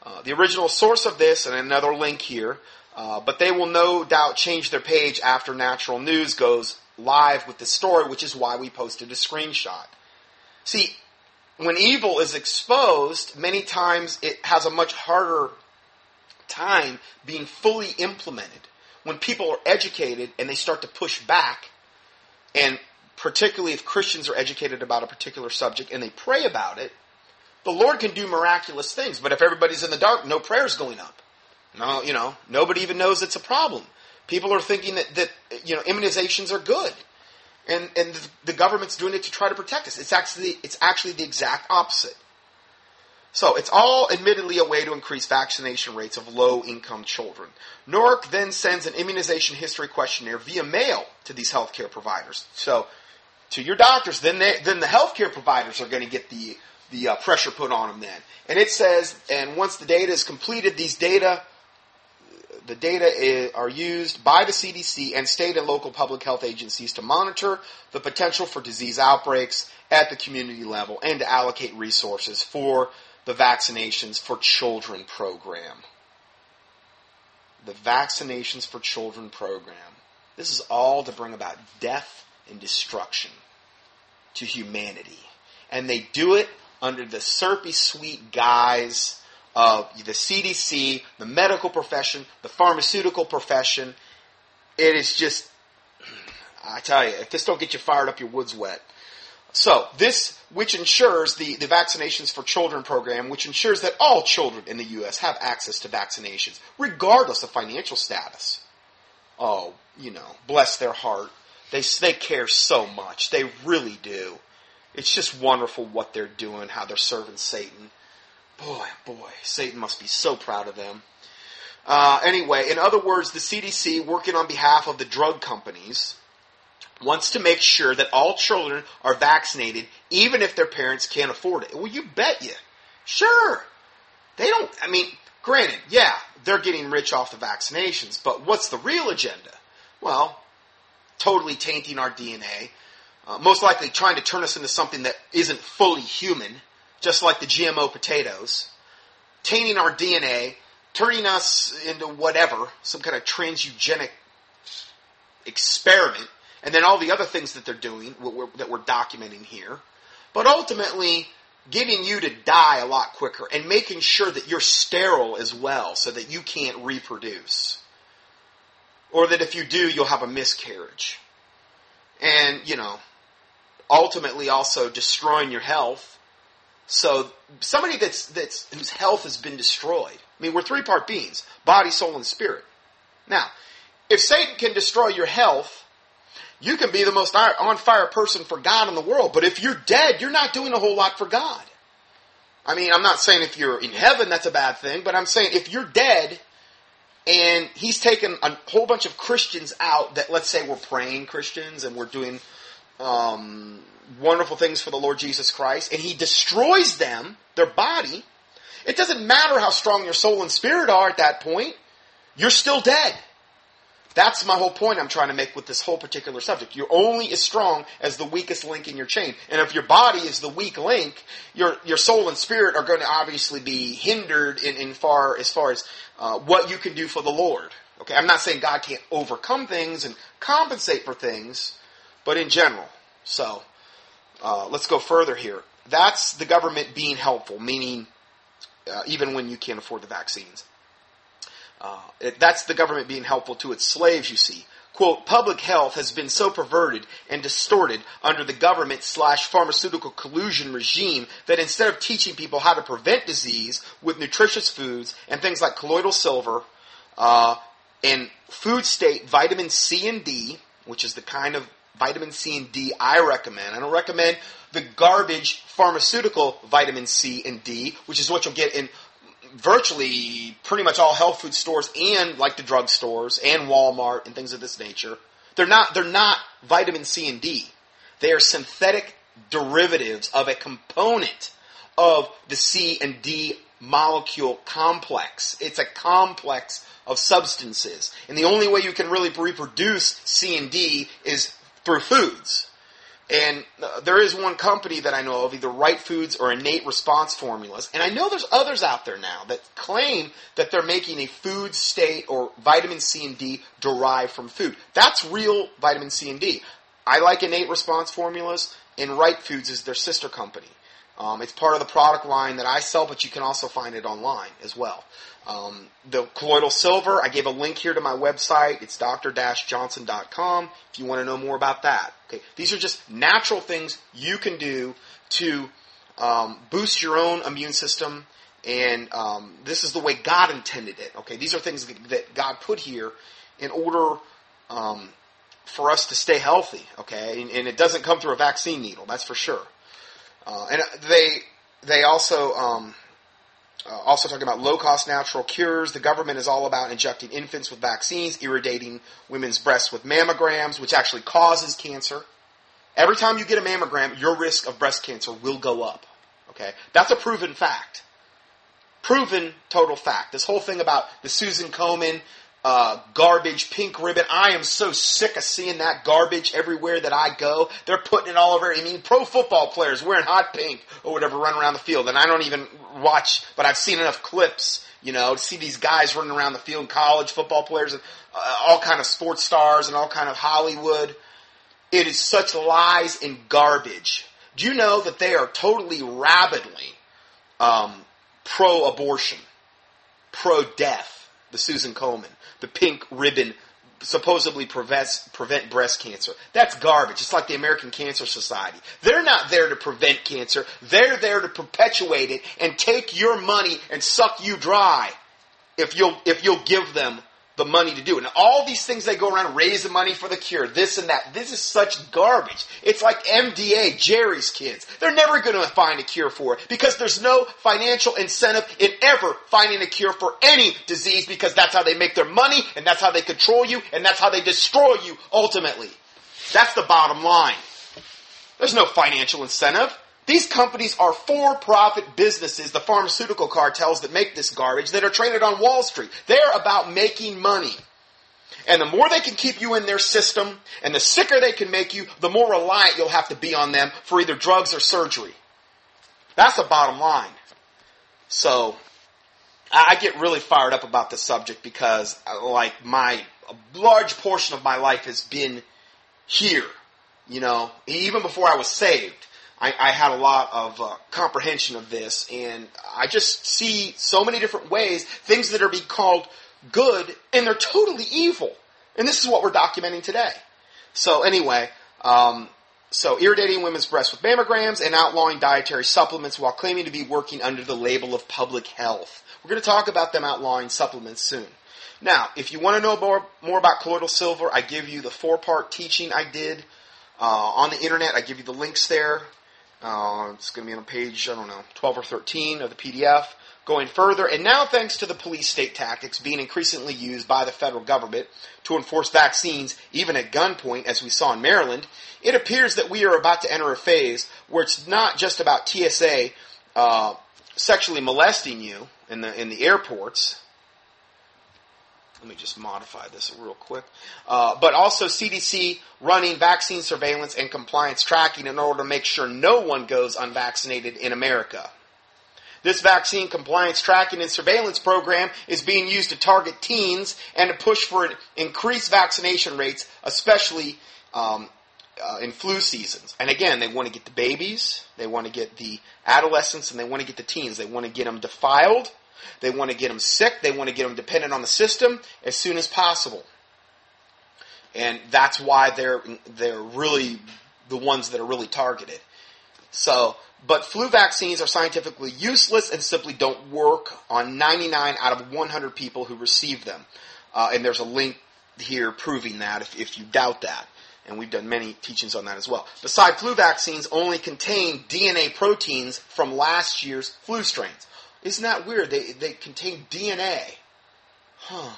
Uh, the original source of this and another link here uh, but they will no doubt change their page after Natural News goes live with the story, which is why we posted a screenshot. See, when evil is exposed, many times it has a much harder time being fully implemented. When people are educated and they start to push back, and particularly if Christians are educated about a particular subject and they pray about it, the Lord can do miraculous things. But if everybody's in the dark, no prayer's going up. No, you know, nobody even knows it's a problem. People are thinking that, that you know immunizations are good, and and the government's doing it to try to protect us. It's actually it's actually the exact opposite. So it's all admittedly a way to increase vaccination rates of low income children. NORC then sends an immunization history questionnaire via mail to these healthcare providers. So to your doctors, then they, then the healthcare providers are going to get the the uh, pressure put on them then. And it says, and once the data is completed, these data the data are used by the CDC and state and local public health agencies to monitor the potential for disease outbreaks at the community level and to allocate resources for the Vaccinations for Children program. The Vaccinations for Children program. This is all to bring about death and destruction to humanity. And they do it under the syrupy sweet guise of the CDC, the medical profession, the pharmaceutical profession. It is just, I tell you, if this don't get you fired up, your wood's wet. So this, which ensures the, the vaccinations for children program, which ensures that all children in the U.S. have access to vaccinations, regardless of financial status. Oh, you know, bless their heart. They, they care so much. They really do. It's just wonderful what they're doing, how they're serving Satan. Boy, boy, Satan must be so proud of them. Uh, anyway, in other words, the CDC, working on behalf of the drug companies, wants to make sure that all children are vaccinated, even if their parents can't afford it. Well, you bet you. Sure. They don't, I mean, granted, yeah, they're getting rich off the vaccinations, but what's the real agenda? Well, totally tainting our DNA, uh, most likely trying to turn us into something that isn't fully human, just like the GMO potatoes, tainting our DNA, turning us into whatever, some kind of transgenic experiment, and then all the other things that they're doing that we're documenting here. But ultimately, getting you to die a lot quicker and making sure that you're sterile as well so that you can't reproduce. Or that if you do, you'll have a miscarriage. And, you know, ultimately also destroying your health. So somebody that's, that's, whose health has been destroyed. I mean, we're three part beings body, soul, and spirit. Now, if Satan can destroy your health, you can be the most on fire person for God in the world, but if you're dead, you're not doing a whole lot for God. I mean, I'm not saying if you're in heaven that's a bad thing, but I'm saying if you're dead and he's taken a whole bunch of Christians out that let's say we're praying Christians and we're doing um, wonderful things for the Lord Jesus Christ, and he destroys them, their body, it doesn't matter how strong your soul and spirit are at that point, you're still dead. That's my whole point I'm trying to make with this whole particular subject. You're only as strong as the weakest link in your chain. And if your body is the weak link, your, your soul and spirit are going to obviously be hindered in, in far, as far as uh, what you can do for the Lord. Okay, I'm not saying God can't overcome things and compensate for things, but in general. So, uh, let's go further here. That's the government being helpful, meaning uh, even when you can't afford the vaccines. Uh, it, that's the government being helpful to its slaves, you see. Quote, public health has been so perverted and distorted under the government slash pharmaceutical collusion regime that instead of teaching people how to prevent disease with nutritious foods and things like colloidal silver uh, and food state vitamin C and D, which is the kind of vitamin C and D I recommend. I don't recommend the garbage pharmaceutical vitamin C and D, which is what you'll get in virtually pretty much all health food stores and like the drug stores and Walmart and things of this nature. They're not they're not vitamin C and D. They are synthetic derivatives of a component of the C and D molecule complex. It's a complex of substances. And the only way you can really reproduce C and D is through foods. And uh, there is one company that I know of, either Right Foods or Innate Response Formulas. And I know there's others out there now that claim that they're making a food state or vitamin C and D derived from food. That's real vitamin C and D. I like Innate Response Formulas, and Right Foods is their sister company. Um, it's part of the product line that I sell, but you can also find it online as well. Um, the colloidal silver, I gave a link here to my website. It's dr-johnson.com if you want to know more about that. Okay, these are just natural things you can do to um, boost your own immune system, and um, this is the way God intended it. Okay, these are things that God put here in order um, for us to stay healthy. Okay, and, and, it doesn't come through a vaccine needle, that's for sure. Uh, and they they also um, uh, also talking about low cost natural cures. The government is all about injecting infants with vaccines, irradiating women's breasts with mammograms, which actually causes cancer. Every time you get a mammogram, your risk of breast cancer will go up. Okay? That's a proven fact. Proven total fact. This whole thing about the Susan Komen uh, garbage pink ribbon. I am so sick of seeing that garbage everywhere that I go. They're putting it all over. I mean, pro football players wearing hot pink or whatever run around the field, and I don't even watch, but I've seen enough clips, you know, to see these guys running around the field, college football players, and uh, all kind of sports stars and all kind of Hollywood. It is such lies and garbage. Do you know that they are totally rabidly um, pro abortion, pro death, the Susan Komen, the pink ribbon supposedly prevents, prevent breast cancer. That's garbage. It's like the American Cancer Society. They're not there to prevent cancer. They're there to perpetuate it and take your money and suck you dry if you'll, if you'll give them the money to do. And all these things they go around raise the money for the cure, this and that. This is such garbage. It's like MDA, Jerry's kids. They're never going to find a cure for it because there's no financial incentive in ever finding a cure for any disease because that's how they make their money and that's how they control you and that's how they destroy you ultimately. That's the bottom line. There's no financial incentive. These companies are for-profit businesses, the pharmaceutical cartels that make this garbage, that are traded on Wall Street. They're about making money. And the more they can keep you in their system, and the sicker they can make you, the more reliant you'll have to be on them for either drugs or surgery. That's the bottom line. So, I get really fired up about this subject because, uh, like, my, a large portion of my life has been here. You know, even before I was saved. I, I had a lot of uh, comprehension of this, and I just see so many different ways things that are being called good, and they're totally evil. And this is what we're documenting today. So anyway, um, so irradiating women's breasts with mammograms and outlawing dietary supplements while claiming to be working under the label of public health. We're going to talk about them outlawing supplements soon. Now, if you want to know more, more about colloidal silver, I give you the four-part teaching I did uh, on the internet. I give you the links there. Uh, it's going to be on page, I don't know, 12 or 13 of the PDF. Going further, and now thanks to the police state tactics being increasingly used by the federal government to enforce vaccines, even at gunpoint, as we saw in Maryland, it appears that we are about to enter a phase where it's not just about TSA uh, sexually molesting you in the in the airports, let me just modify this real quick. Uh, but also CDC running vaccine surveillance and compliance tracking in order to make sure no one goes unvaccinated in America. This vaccine compliance tracking and surveillance program is being used to target teens and to push for increased vaccination rates, especially um, uh, in flu seasons. And again, they want to get the babies, they want to get the adolescents, and they want to get the teens. They want to get them defiled they want to get them sick. They want to get them dependent on the system as soon as possible. And that's why they're, they're really the ones that are really targeted. So, but flu vaccines are scientifically useless and simply don't work on 99 out of 100 people who receive them. Uh, and there's a link here proving that if, if you doubt that. And we've done many teachings on that as well. Besides, flu vaccines only contain DNA proteins from last year's flu strains. Isn't that weird? They, they contain DNA. Huh.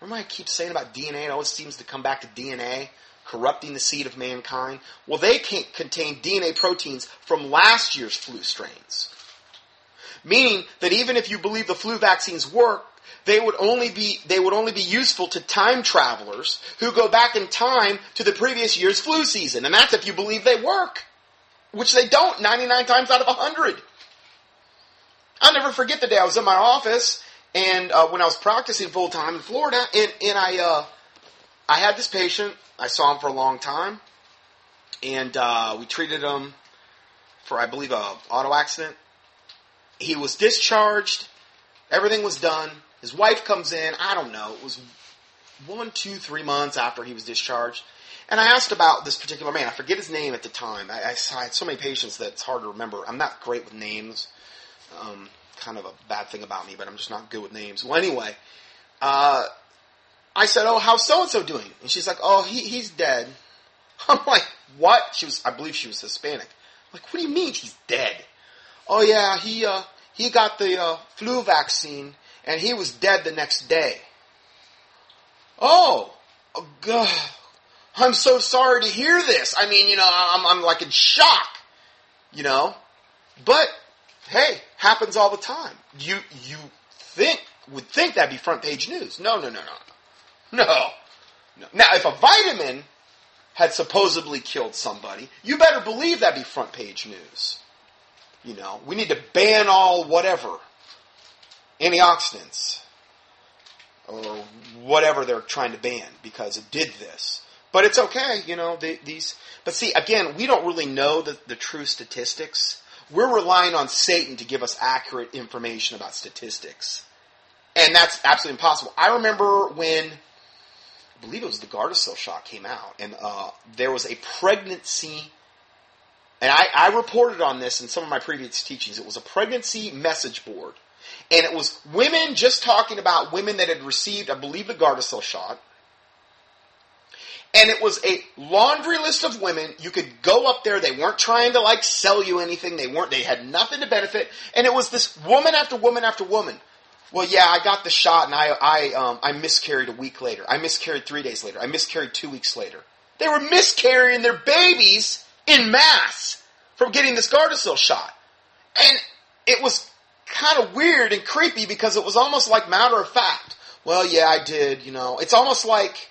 Remember I keep saying about DNA? It always seems to come back to DNA, corrupting the seed of mankind. Well, they contain DNA proteins from last year's flu strains. Meaning that even if you believe the flu vaccines work, they would only be they would only be useful to time travelers who go back in time to the previous year's flu season, and that's if you believe they work, which they don't 99 times out of 100. I'll never forget the day I was in my office and uh, when I was practicing full time in Florida, and, and I uh, I had this patient. I saw him for a long time, and uh, we treated him for I believe a auto accident. He was discharged. Everything was done. His wife comes in. I don't know. It was one, two, three months after he was discharged. And I asked about this particular man. I forget his name at the time. I, I, I had so many patients that it's hard to remember. I'm not great with names. Um, kind of a bad thing about me, but I'm just not good with names. Well, anyway, uh, I said, "Oh, how's so and so doing?" And she's like, "Oh, he, he's dead." <laughs> I'm like, "What?" She was, I believe she was Hispanic. I'm like, what do you mean he's dead? Oh yeah, he uh, he got the uh, flu vaccine and he was dead the next day. Oh, oh, God. I'm so sorry to hear this. I mean, you know, I'm, I'm like in shock, you know, but hey, happens all the time. You you think would think that'd be front page news. No, no, no, no. No. No. Now if a vitamin had supposedly killed somebody, you better believe that'd be front page news. You know, we need to ban all whatever antioxidants or whatever they're trying to ban because it did this. But it's okay, you know, the, these. But see, again, we don't really know the, the true statistics we're relying on Satan to give us accurate information about statistics. And that's absolutely impossible. I remember when, I believe it was the Gardasil shot came out, and uh, there was a pregnancy, and I, I reported on this in some of my previous teachings. It was a pregnancy message board. And it was women just talking about women that had received, I believe, the Gardasil shot and it was a laundry list of women. You could go up there. They weren't trying to like sell you anything. They weren't. They had nothing to benefit. And it was this woman after woman after woman. Well, yeah, I got the shot, and I I um, I miscarried a week later. I miscarried three days later. I miscarried two weeks later. They were miscarrying their babies in mass from getting this Gardasil shot, and it was kind of weird and creepy because it was almost like matter of fact. Well, yeah, I did. You know, it's almost like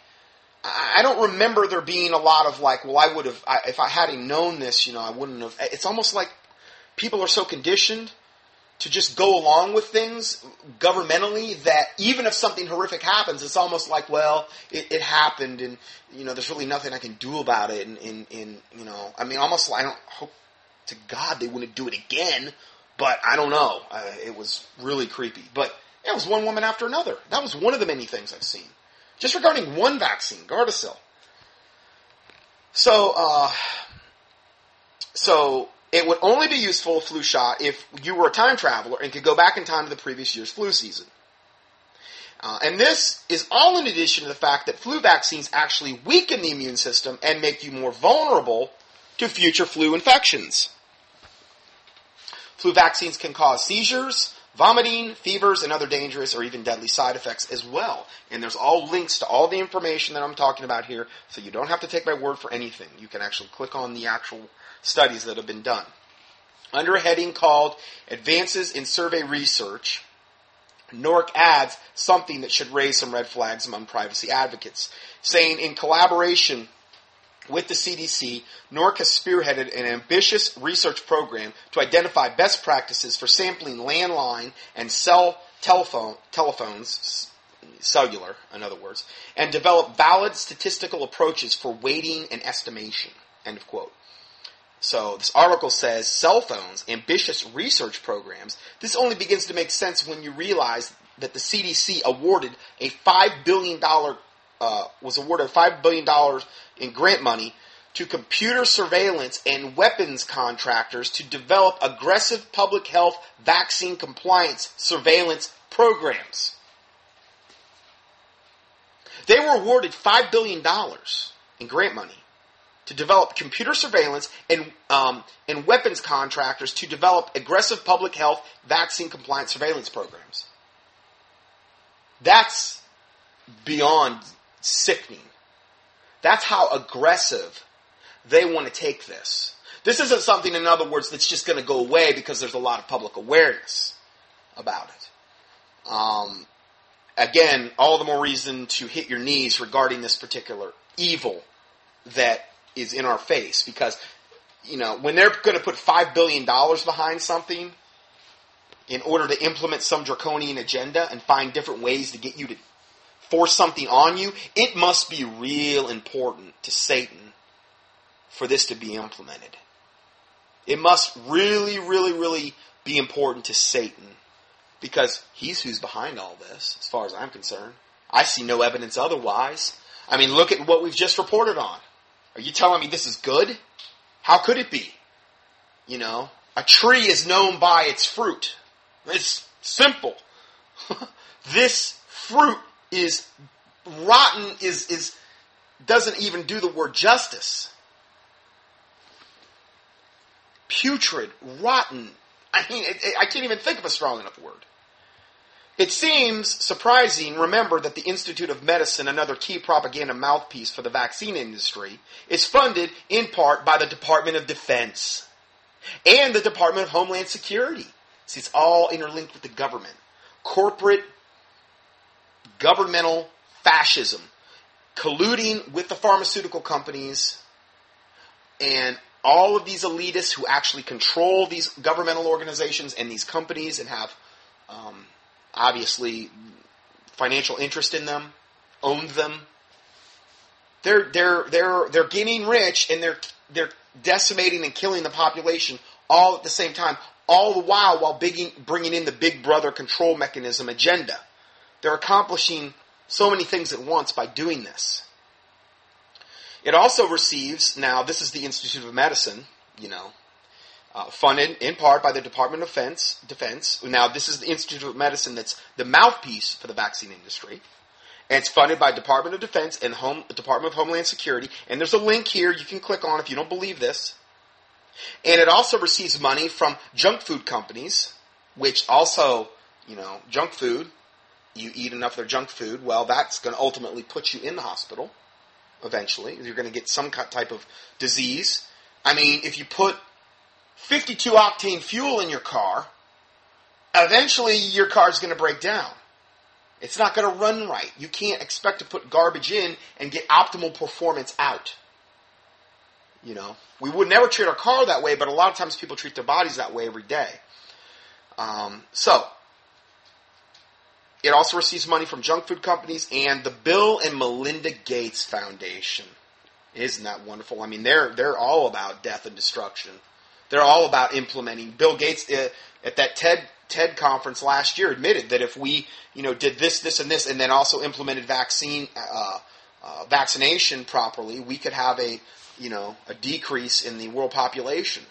I don't remember there being a lot of like, well, I would have, I, if I hadn't known this, you know, I wouldn't have. It's almost like people are so conditioned to just go along with things governmentally that even if something horrific happens, it's almost like, well, it, it happened and, you know, there's really nothing I can do about it. And, and, and, you know, I mean, almost I don't hope to God they wouldn't do it again, but I don't know. Uh, it was really creepy. But it was one woman after another. That was one of the many things I've seen just regarding one vaccine, Gardasil. So, uh, so it would only be useful flu shot if you were a time traveler and could go back in time to the previous year's flu season. Uh, and this is all in addition to the fact that flu vaccines actually weaken the immune system and make you more vulnerable to future flu infections. Flu vaccines can cause seizures, vomiting, fevers, and other dangerous or even deadly side effects as well. And there's all links to all the information that I'm talking about here, so you don't have to take my word for anything. You can actually click on the actual studies that have been done. Under a heading called Advances in Survey Research, NORC adds something that should raise some red flags among privacy advocates, saying in collaboration with the CDC, NORC has spearheaded an ambitious research program to identify best practices for sampling landline and cell telephone, telephones, cellular, in other words, and develop valid statistical approaches for weighting and estimation. End of quote. So this article says cell phones, ambitious research programs. This only begins to make sense when you realize that the CDC awarded a five billion dollar uh, was awarded $5 billion in grant money to computer surveillance and weapons contractors to develop aggressive public health vaccine compliance surveillance programs. They were awarded $5 billion in grant money to develop computer surveillance and, um, and weapons contractors to develop aggressive public health vaccine compliance surveillance programs. That's beyond sickening. That's how aggressive they want to take this. This isn't something, in other words, that's just going to go away because there's a lot of public awareness about it. Um, again, all the more reason to hit your knees regarding this particular evil that is in our face because, you know, when they're going to put $5 billion behind something in order to implement some draconian agenda and find different ways to get you to force something on you, it must be real important to Satan for this to be implemented. It must really, really, really be important to Satan because he's who's behind all this, as far as I'm concerned. I see no evidence otherwise. I mean, look at what we've just reported on. Are you telling me this is good? How could it be? You know, a tree is known by its fruit. It's simple. <laughs> this fruit is rotten is is doesn't even do the word justice. Putrid, rotten. I mean, it, it, I can't even think of a strong enough word. It seems surprising, remember, that the Institute of Medicine, another key propaganda mouthpiece for the vaccine industry, is funded in part by the Department of Defense and the Department of Homeland Security. See, it's all interlinked with the government. Corporate governmental fascism, colluding with the pharmaceutical companies and all of these elitists who actually control these governmental organizations and these companies and have um, obviously financial interest in them, owned them. They're they're they're they're getting rich and they're they're decimating and killing the population all at the same time, all the while while bigging, bringing in the big brother control mechanism agenda. They're accomplishing so many things at once by doing this. It also receives, now this is the Institute of Medicine, you know, uh, funded in part by the Department of Defense, Defense. Now this is the Institute of Medicine that's the mouthpiece for the vaccine industry. And it's funded by Department of Defense and Home, Department of Homeland Security. And there's a link here you can click on if you don't believe this. And it also receives money from junk food companies, which also, you know, junk food, you eat enough of their junk food, well, that's going to ultimately put you in the hospital eventually. You're going to get some type of disease. I mean, if you put 52 octane fuel in your car, eventually your car's going to break down. It's not going to run right. You can't expect to put garbage in and get optimal performance out. You know, we would never treat our car that way, but a lot of times people treat their bodies that way every day. Um, so, it also receives money from junk food companies and the Bill and Melinda Gates Foundation. Isn't that wonderful? I mean, they're they're all about death and destruction. They're all about implementing. Bill Gates uh, at that TED TED conference last year admitted that if we, you know, did this, this, and this, and then also implemented vaccine uh, uh, vaccination properly, we could have a, you know, a decrease in the world population.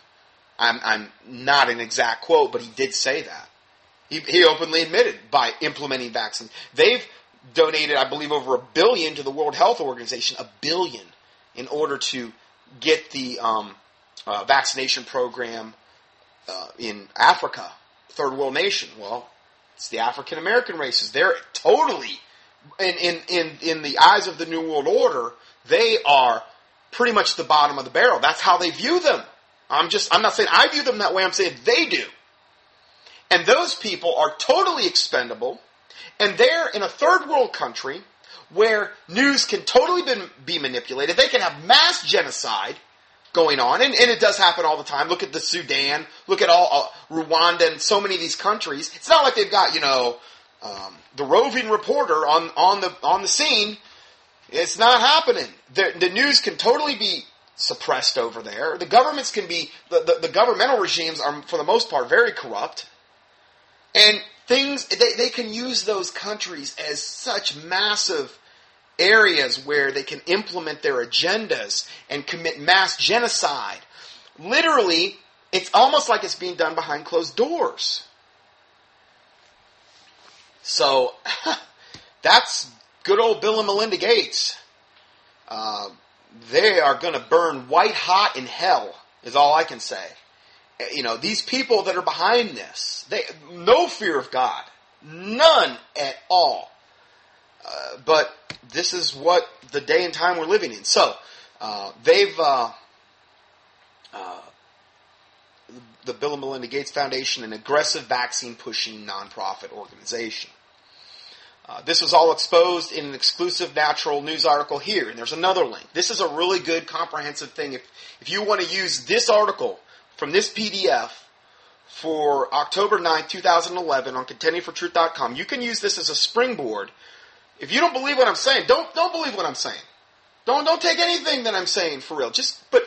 I'm, I'm not an exact quote, but he did say that. He, he openly admitted by implementing vaccines. They've donated, I believe, over a billion to the World Health Organization, a billion, in order to get the um, uh, vaccination program uh, in Africa, third world nation. Well, it's the African American races. They're totally, in, in, in, in the eyes of the New World Order, they are pretty much the bottom of the barrel. That's how they view them. I'm just, I'm not saying I view them that way, I'm saying they do. And those people are totally expendable, and they're in a third world country where news can totally be, manipulated. They can have mass genocide going on, and, and, it does happen all the time. Look at the Sudan, look at all uh, Rwanda, and so many of these countries. It's not like they've got you know um, the roving reporter on on the on the scene. It's not happening. The, the news can totally be suppressed over there. The governments can be the, the, the governmental regimes are for the most part very corrupt. And things, they, they can use those countries as such massive areas where they can implement their agendas and commit mass genocide. Literally, it's almost like it's being done behind closed doors. So, <laughs> that's good old Bill and Melinda Gates. Uh, they are going to burn white hot in hell, is all I can say you know, these people that are behind this, they no fear of God, none at all. Uh, but this is what the day and time we're living in. So uh, they've uh, uh the Bill and Melinda Gates Foundation, an aggressive vaccine pushing nonprofit organization. Uh, this was all exposed in an exclusive natural news article here, and there's another link. This is a really good comprehensive thing. If, if you want to use this article from this PDF for October 9th, 2011 on contendingfortruth.com. You can use this as a springboard. If you don't believe what I'm saying, don't, don't believe what I'm saying. Don't, don't take anything that I'm saying for real. Just, but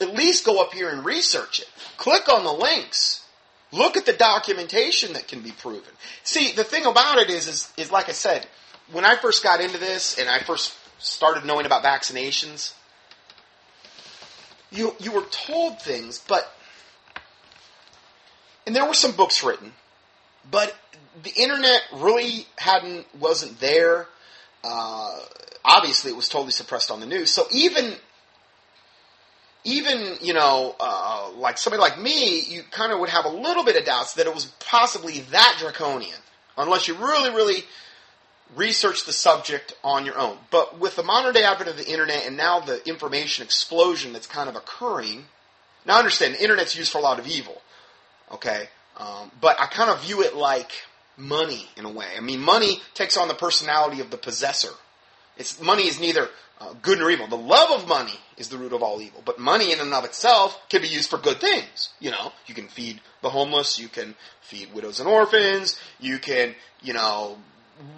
at least go up here and research it. Click on the links. Look at the documentation that can be proven. See, the thing about it is, is, is like I said, when I first got into this and I first started knowing about vaccinations, you, you were told things, but and there were some books written, but the internet really hadn't wasn't there. Uh, obviously, it was totally suppressed on the news. So even even you know uh, like somebody like me, you kind of would have a little bit of doubts that it was possibly that draconian, unless you really really research the subject on your own. But with the modern day advent of the internet and now the information explosion that's kind of occurring, now understand the internet's used for a lot of evil. Okay, um, but I kind of view it like money in a way. I mean, money takes on the personality of the possessor. It's money is neither uh, good nor evil. The love of money is the root of all evil. But money in and of itself can be used for good things. You know, you can feed the homeless, you can feed widows and orphans, you can, you know,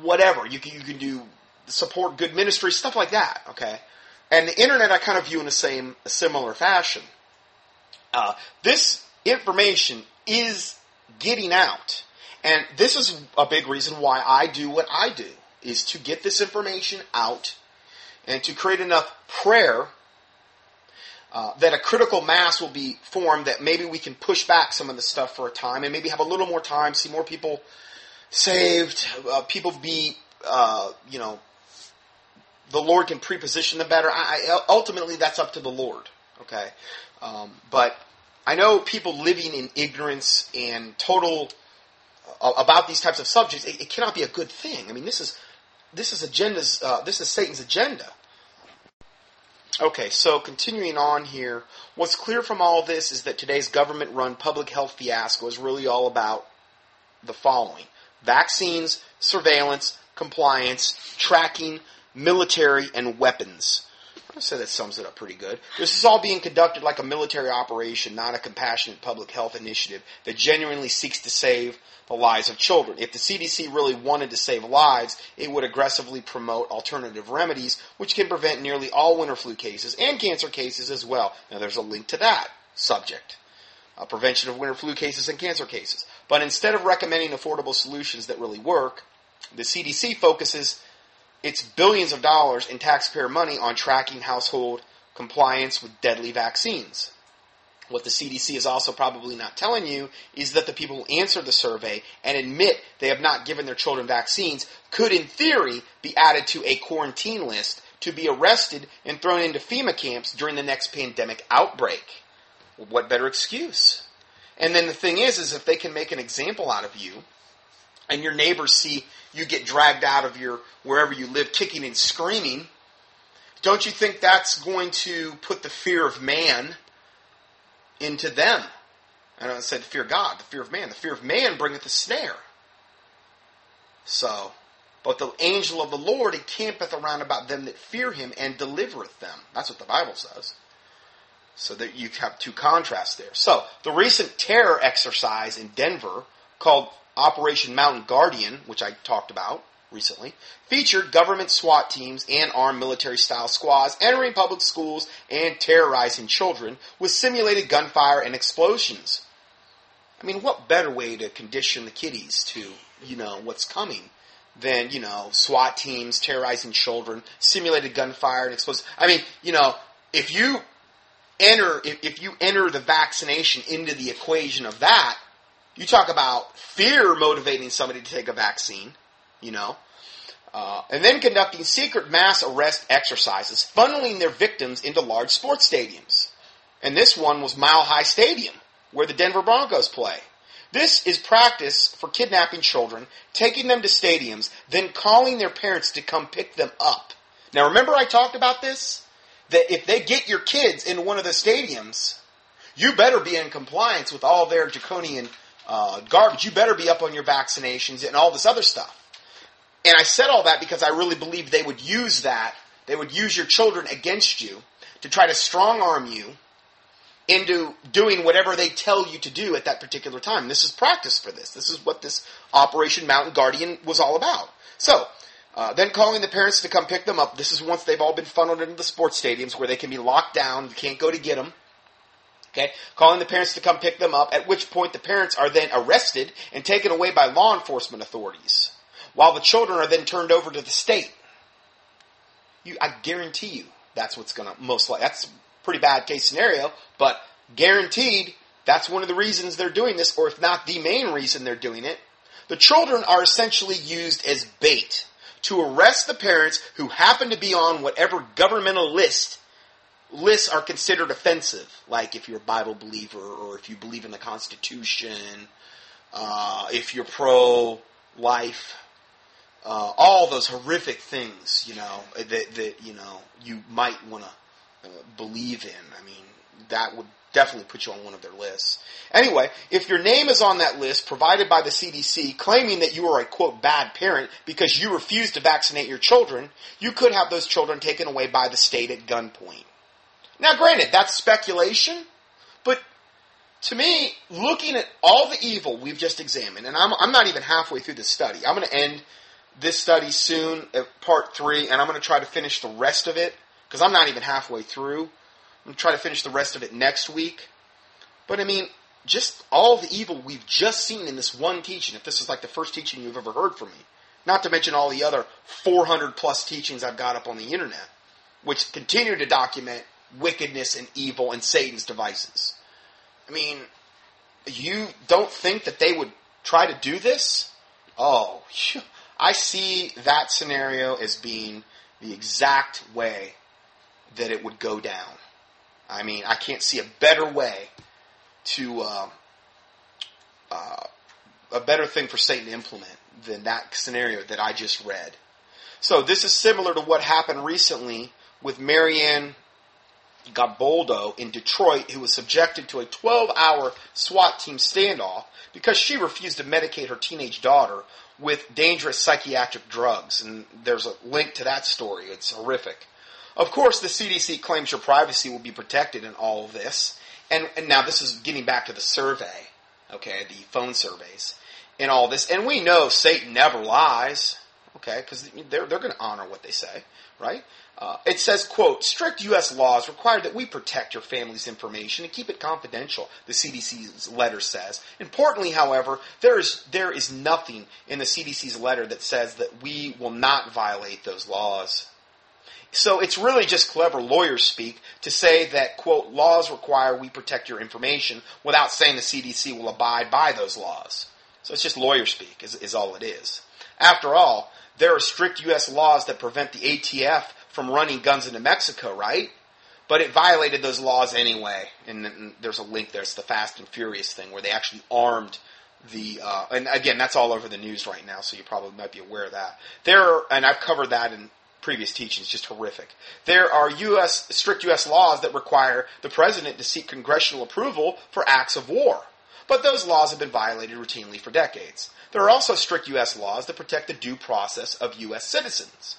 whatever. You can you can do support good ministry, stuff like that. Okay, and the internet I kind of view in the same a similar fashion. Uh, this information is getting out. And this is a big reason why I do what I do, is to get this information out and to create enough prayer uh, that a critical mass will be formed that maybe we can push back some of the stuff for a time and maybe have a little more time, see more people saved, uh, people be, uh, you know, the Lord can preposition them better. I, I, ultimately, that's up to the Lord. Okay, um, but I know people living in ignorance and total uh, about these types of subjects. It, it, cannot be a good thing. I mean, this is this is agendas. Uh, this is Satan's agenda. Okay, so continuing on here, what's clear from all this is that today's government run public health fiasco is really all about the following vaccines, surveillance, compliance, tracking, military, and weapons. I say that sums it up pretty good. This is all being conducted like a military operation, not a compassionate public health initiative that genuinely seeks to save the lives of children. If the CDC really wanted to save lives, it would aggressively promote alternative remedies, which can prevent nearly all winter flu cases and cancer cases as well. Now, there's a link to that subject. Uh, prevention of winter flu cases and cancer cases. But instead of recommending affordable solutions that really work, the CDC focuses its billions of dollars in taxpayer money on tracking household compliance with deadly vaccines. What the CDC is also probably not telling you is that the people who answer the survey and admit they have not given their children vaccines could, in theory, be added to a quarantine list to be arrested and thrown into FEMA camps during the next pandemic outbreak. What better excuse? And then the thing is, is if they can make an example out of you, and your neighbors see you get dragged out of your wherever you live kicking and screaming, don't you think that's going to put the fear of man into them? And I said, the fear of God, the fear of man. The fear of man bringeth a snare. So, but the angel of the Lord encampeth around about them that fear him and delivereth them. That's what the Bible says. So that you have two contrasts there. So, the recent terror exercise in Denver called Operation Mountain Guardian, which I talked about recently, featured government SWAT teams and armed military style squads entering public schools and terrorizing children with simulated gunfire and explosions. I mean, what better way to condition the kiddies to, you know, what's coming than, you know, SWAT teams terrorizing children, simulated gunfire and explosions? I mean, you know, if you enter, if, if you enter the vaccination into the equation of that, you talk about fear motivating somebody to take a vaccine, you know, uh, and then conducting secret mass arrest exercises, funneling their victims into large sports stadiums. And this one was Mile High Stadium, where the Denver Broncos play. This is practice for kidnapping children, taking them to stadiums, then calling their parents to come pick them up. Now remember I talked about this? That if they get your kids in one of the stadiums, you better be in compliance with all their draconian uh, garbage. You better be up on your vaccinations and all this other stuff. And I said all that because I really believe they would use that. They would use your children against you to try to strong arm you into doing whatever they tell you to do at that particular time. This is practice for this. This is what this Operation Mountain Guardian was all about. So, uh, then calling the parents to come pick them up. This is once they've all been funneled into the sports stadiums where they can be locked down. You can't go to get them. Okay, calling the parents to come pick them up, at which point the parents are then arrested and taken away by law enforcement authorities, while the children are then turned over to the state. You, I guarantee you, that's what's going to most likely. That's a pretty bad case scenario, but guaranteed, that's one of the reasons they're doing this, or if not the main reason they're doing it. The children are essentially used as bait to arrest the parents who happen to be on whatever governmental list lists are considered offensive, like if you're a Bible believer or if you believe in the Constitution, uh, if you're pro life, uh, all those horrific things, you know, that, that you know you might want to uh, believe in. I mean, that would definitely put you on one of their lists. Anyway, if your name is on that list provided by the CDC claiming that you are a quote bad parent because you refuse to vaccinate your children, you could have those children taken away by the state at gunpoint. Now, granted, that's speculation, but to me, looking at all the evil we've just examined, and I'm, I'm not even halfway through the study. I'm going to end this study soon at part three, and I'm going to try to finish the rest of it because I'm not even halfway through. I'm going to try to finish the rest of it next week. But I mean, just all the evil we've just seen in this one teaching, if this is like the first teaching you've ever heard from me, not to mention all the other 400 plus teachings I've got up on the internet, which continue to document wickedness and evil and Satan's devices. I mean, you don't think that they would try to do this? Oh, I see that scenario as being the exact way that it would go down. I mean, I can't see a better way to uh, uh, a better thing for Satan to implement than that scenario that I just read. So this is similar to what happened recently with Marianne Godboldo in Detroit, who was subjected to a 12-hour SWAT team standoff because she refused to medicate her teenage daughter with dangerous psychiatric drugs. And there's a link to that story. It's horrific. Of course, the CDC claims your privacy will be protected in all of this. And, and now this is getting back to the survey, okay, the phone surveys and all this. And we know Satan never lies, okay, because they're, they're going to honor what they say, right? Uh, it says, quote, strict U.S. laws require that we protect your family's information and keep it confidential, the CDC's letter says. Importantly, however, there is, there is nothing in the CDC's letter that says that we will not violate those laws. So it's really just clever lawyer speak to say that, quote, laws require we protect your information without saying the CDC will abide by those laws. So it's just lawyer speak, is, is all it is. After all, there are strict U.S. laws that prevent the ATF from running guns into Mexico, right? But it violated those laws anyway. And, and there's a link there. It's the Fast and Furious thing where they actually armed the. Uh, and again, that's all over the news right now, so you probably might be aware of that. There, are, and I've covered that in previous teachings, just horrific. There are U.S. strict U.S. laws that require the president to seek congressional approval for acts of war. But those laws have been violated routinely for decades. There are also strict U.S. laws that protect the due process of U.S. citizens.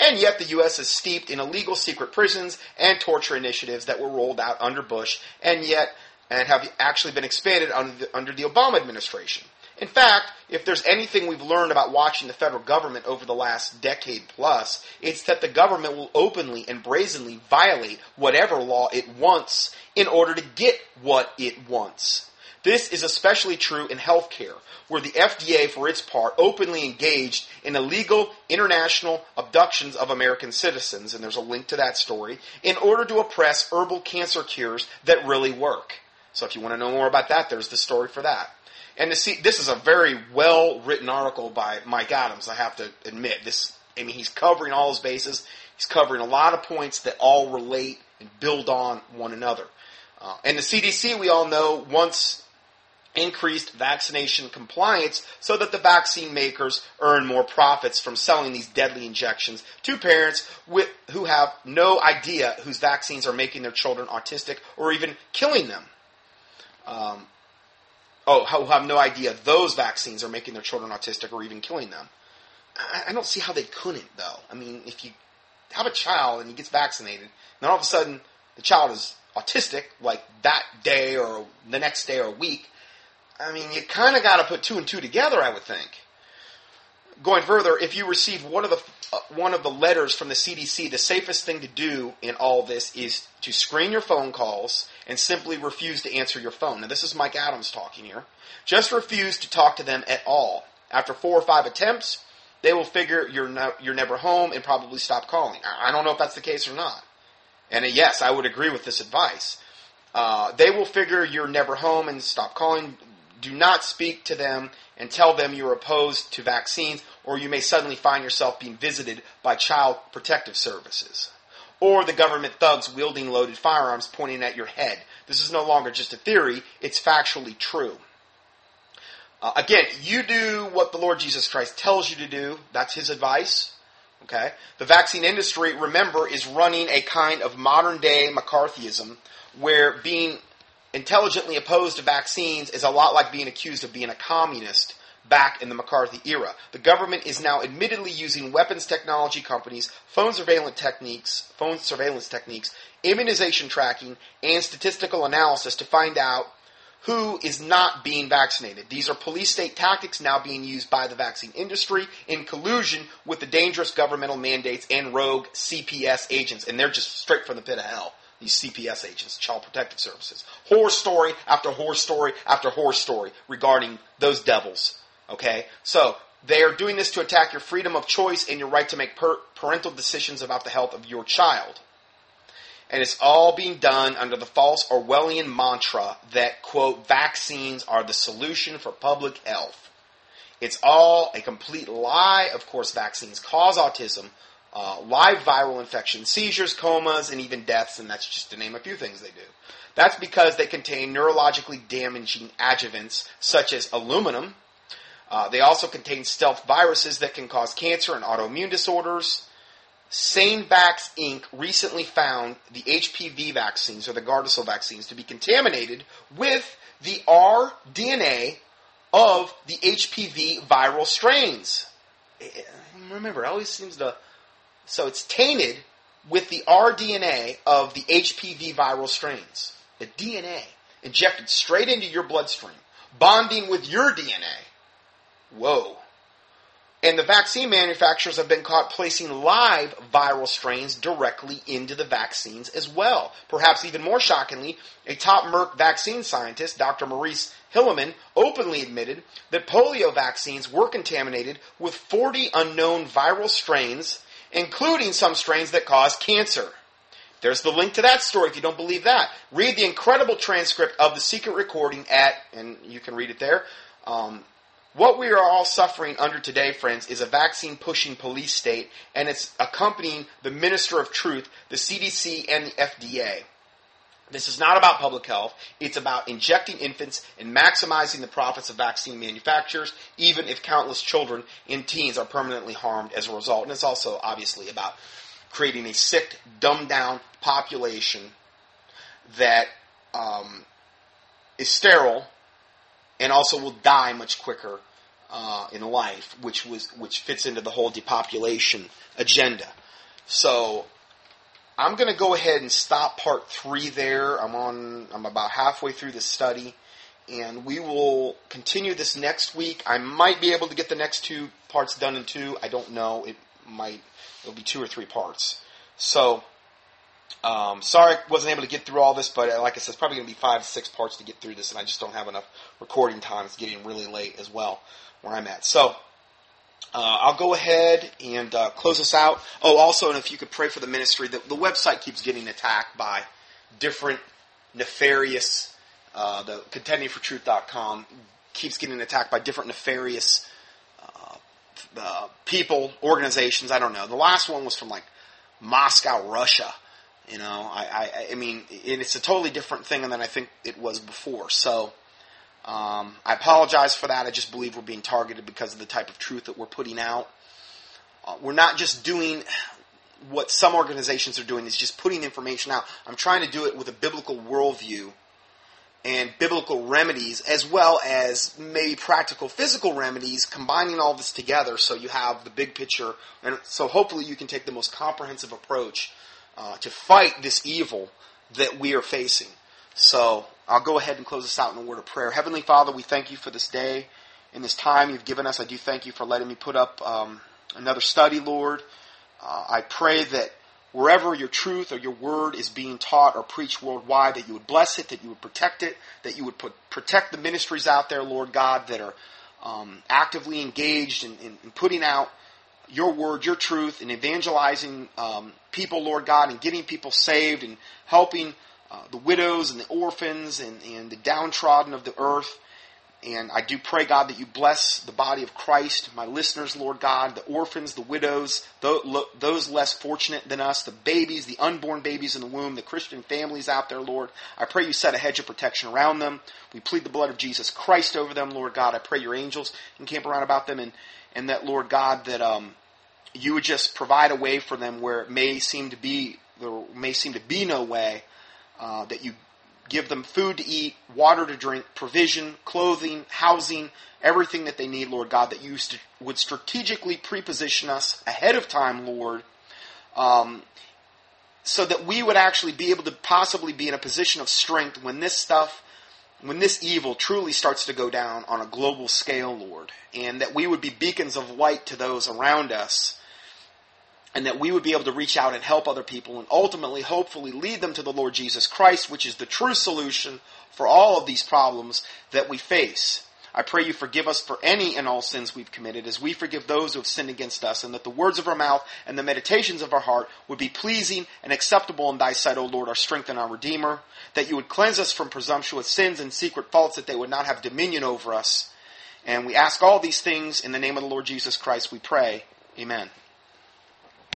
And yet the U.S. is steeped in illegal secret prisons and torture initiatives that were rolled out under Bush and yet and have actually been expanded under the, under the Obama administration. In fact, if there's anything we've learned about watching the federal government over the last decade plus, it's that the government will openly and brazenly violate whatever law it wants in order to get what it wants. This is especially true in healthcare, where the FDA, for its part, openly engaged in illegal international abductions of American citizens, and there's a link to that story, in order to oppress herbal cancer cures that really work. So if you want to know more about that, there's the story for that. And to see, this is a very well written article by Mike Adams, I have to admit. This, I mean, he's covering all his bases. He's covering a lot of points that all relate and build on one another. Uh, and the CDC, we all know, once increased vaccination compliance so that the vaccine makers earn more profits from selling these deadly injections to parents with, who have no idea whose vaccines are making their children autistic or even killing them. Um, oh, who have no idea those vaccines are making their children autistic or even killing them. I, I don't see how they couldn't, though. I mean, if you have a child and he gets vaccinated, then all of a sudden the child is autistic, like that day or the next day or week, I mean, you kind of got to put two and two together, I would think. Going further, if you receive one of the uh, one of the letters from the CDC, the safest thing to do in all this is to screen your phone calls and simply refuse to answer your phone. Now, this is Mike Adams talking here. Just refuse to talk to them at all. After four or five attempts, they will figure you're you're never home and probably stop calling. I don't know if that's the case or not. And uh, yes, I would agree with this advice. Uh, they will figure you're never home and stop calling do not speak to them and tell them you're opposed to vaccines, or you may suddenly find yourself being visited by child protective services. Or the government thugs wielding loaded firearms pointing at your head. This is no longer just a theory, it's factually true. Uh, again, you do what the Lord Jesus Christ tells you to do. That's his advice. Okay? The vaccine industry, remember, is running a kind of modern day McCarthyism where being intelligently opposed to vaccines is a lot like being accused of being a communist back in the McCarthy era. The government is now admittedly using weapons technology companies, phone surveillance techniques, phone surveillance techniques, immunization tracking, and statistical analysis to find out who is not being vaccinated. These are police state tactics now being used by the vaccine industry in collusion with the dangerous governmental mandates and rogue CPS agents, and they're just straight from the pit of hell. These CPS agents, Child Protective Services. Horror story after horror story after horror story regarding those devils. Okay? So, they are doing this to attack your freedom of choice and your right to make per- parental decisions about the health of your child. And it's all being done under the false Orwellian mantra that, quote, vaccines are the solution for public health. It's all a complete lie. Of course, vaccines cause autism, uh, live viral infections, seizures, comas, and even deaths, and that's just to name a few things they do. That's because they contain neurologically damaging adjuvants such as aluminum. Uh, they also contain stealth viruses that can cause cancer and autoimmune disorders. SaneVax Inc. recently found the HPV vaccines, or the Gardasil vaccines, to be contaminated with the rDNA of the HPV viral strains. Eh, remember, it always seems to. So it's tainted with the rDNA of the HPV viral strains. The DNA injected straight into your bloodstream, bonding with your DNA. Whoa. And the vaccine manufacturers have been caught placing live viral strains directly into the vaccines as well. Perhaps even more shockingly, a top Merck vaccine scientist, Dr. Maurice Hilleman, openly admitted that polio vaccines were contaminated with 40 unknown viral strains, including some strains that cause cancer. There's the link to that story if you don't believe that. Read the incredible transcript of the secret recording at, and you can read it there, um, what we are all suffering under today, friends, is a vaccine pushing police state, and it's accompanying the Minister of Truth, the CDC, and the FDA. This is not about public health. It's about injecting infants and maximizing the profits of vaccine manufacturers, even if countless children and teens are permanently harmed as a result. And it's also obviously about creating a sick, dumbed down population that um, is sterile and also will die much quicker uh, in life, which was which fits into the whole depopulation agenda. So I'm going to go ahead and stop part three there. I'm on. I'm about halfway through the study, and we will continue this next week. I might be able to get the next two parts done in two. I don't know. It might. It'll be two or three parts. So um, sorry I wasn't able to get through all this, but uh, like I said, it's probably going to be five to six parts to get through this, and I just don't have enough recording time. It's getting really late as well where I'm at. So uh, I'll go ahead and uh, close this out. Oh, also, and if you could pray for the ministry, the, the website keeps getting attacked by different nefarious, uh, the contendingfortruth.com keeps getting attacked by different nefarious uh, uh, people, organizations. I don't know. The last one was from like Moscow, Russia you know, I, I, I mean, it's a totally different thing than I think it was before. So, um, I apologize for that. I just believe we're being targeted because of the type of truth that we're putting out. Uh, we're not just doing what some organizations are doing, is just putting information out. I'm trying to do it with a biblical worldview and biblical remedies, as well as maybe practical physical remedies, combining all this together so you have the big picture. And so hopefully you can take the most comprehensive approach uh, to fight this evil that we are facing. So I'll go ahead and close this out in a word of prayer. Heavenly Father, we thank you for this day and this time you've given us. I do thank you for letting me put up um, another study, Lord. Uh, I pray that wherever your truth or your word is being taught or preached worldwide, that you would bless it, that you would protect it, that you would put, protect the ministries out there, Lord God, that are um, actively engaged in, in, in putting out your word, your truth, and evangelizing um, people, Lord God, and getting people saved and helping uh, the widows and the orphans and, and the downtrodden of the earth. And I do pray, God, that you bless the body of Christ, my listeners, Lord God, the orphans, the widows, those less fortunate than us, the babies, the unborn babies in the womb, the Christian families out there, Lord. I pray you set a hedge of protection around them. We plead the blood of Jesus Christ over them, Lord God. I pray your angels encamp around about them and and that Lord God that um, you would just provide a way for them where it may seem to be there may seem to be no way uh, that you give them food to eat, water to drink, provision, clothing, housing, everything that they need, Lord God, that you st- would strategically preposition us ahead of time, Lord, um, so that we would actually be able to possibly be in a position of strength when this stuff when this evil truly starts to go down on a global scale, Lord, and that we would be beacons of light to those around us and that we would be able to reach out and help other people and ultimately, hopefully, lead them to the Lord Jesus Christ, which is the true solution for all of these problems that we face. I pray you forgive us for any and all sins we've committed as we forgive those who have sinned against us, and that the words of our mouth and the meditations of our heart would be pleasing and acceptable in thy sight, O Lord, our strength and our Redeemer, that you would cleanse us from presumptuous sins and secret faults, that they would not have dominion over us. And we ask all these things in the name of the Lord Jesus Christ, we pray. Amen.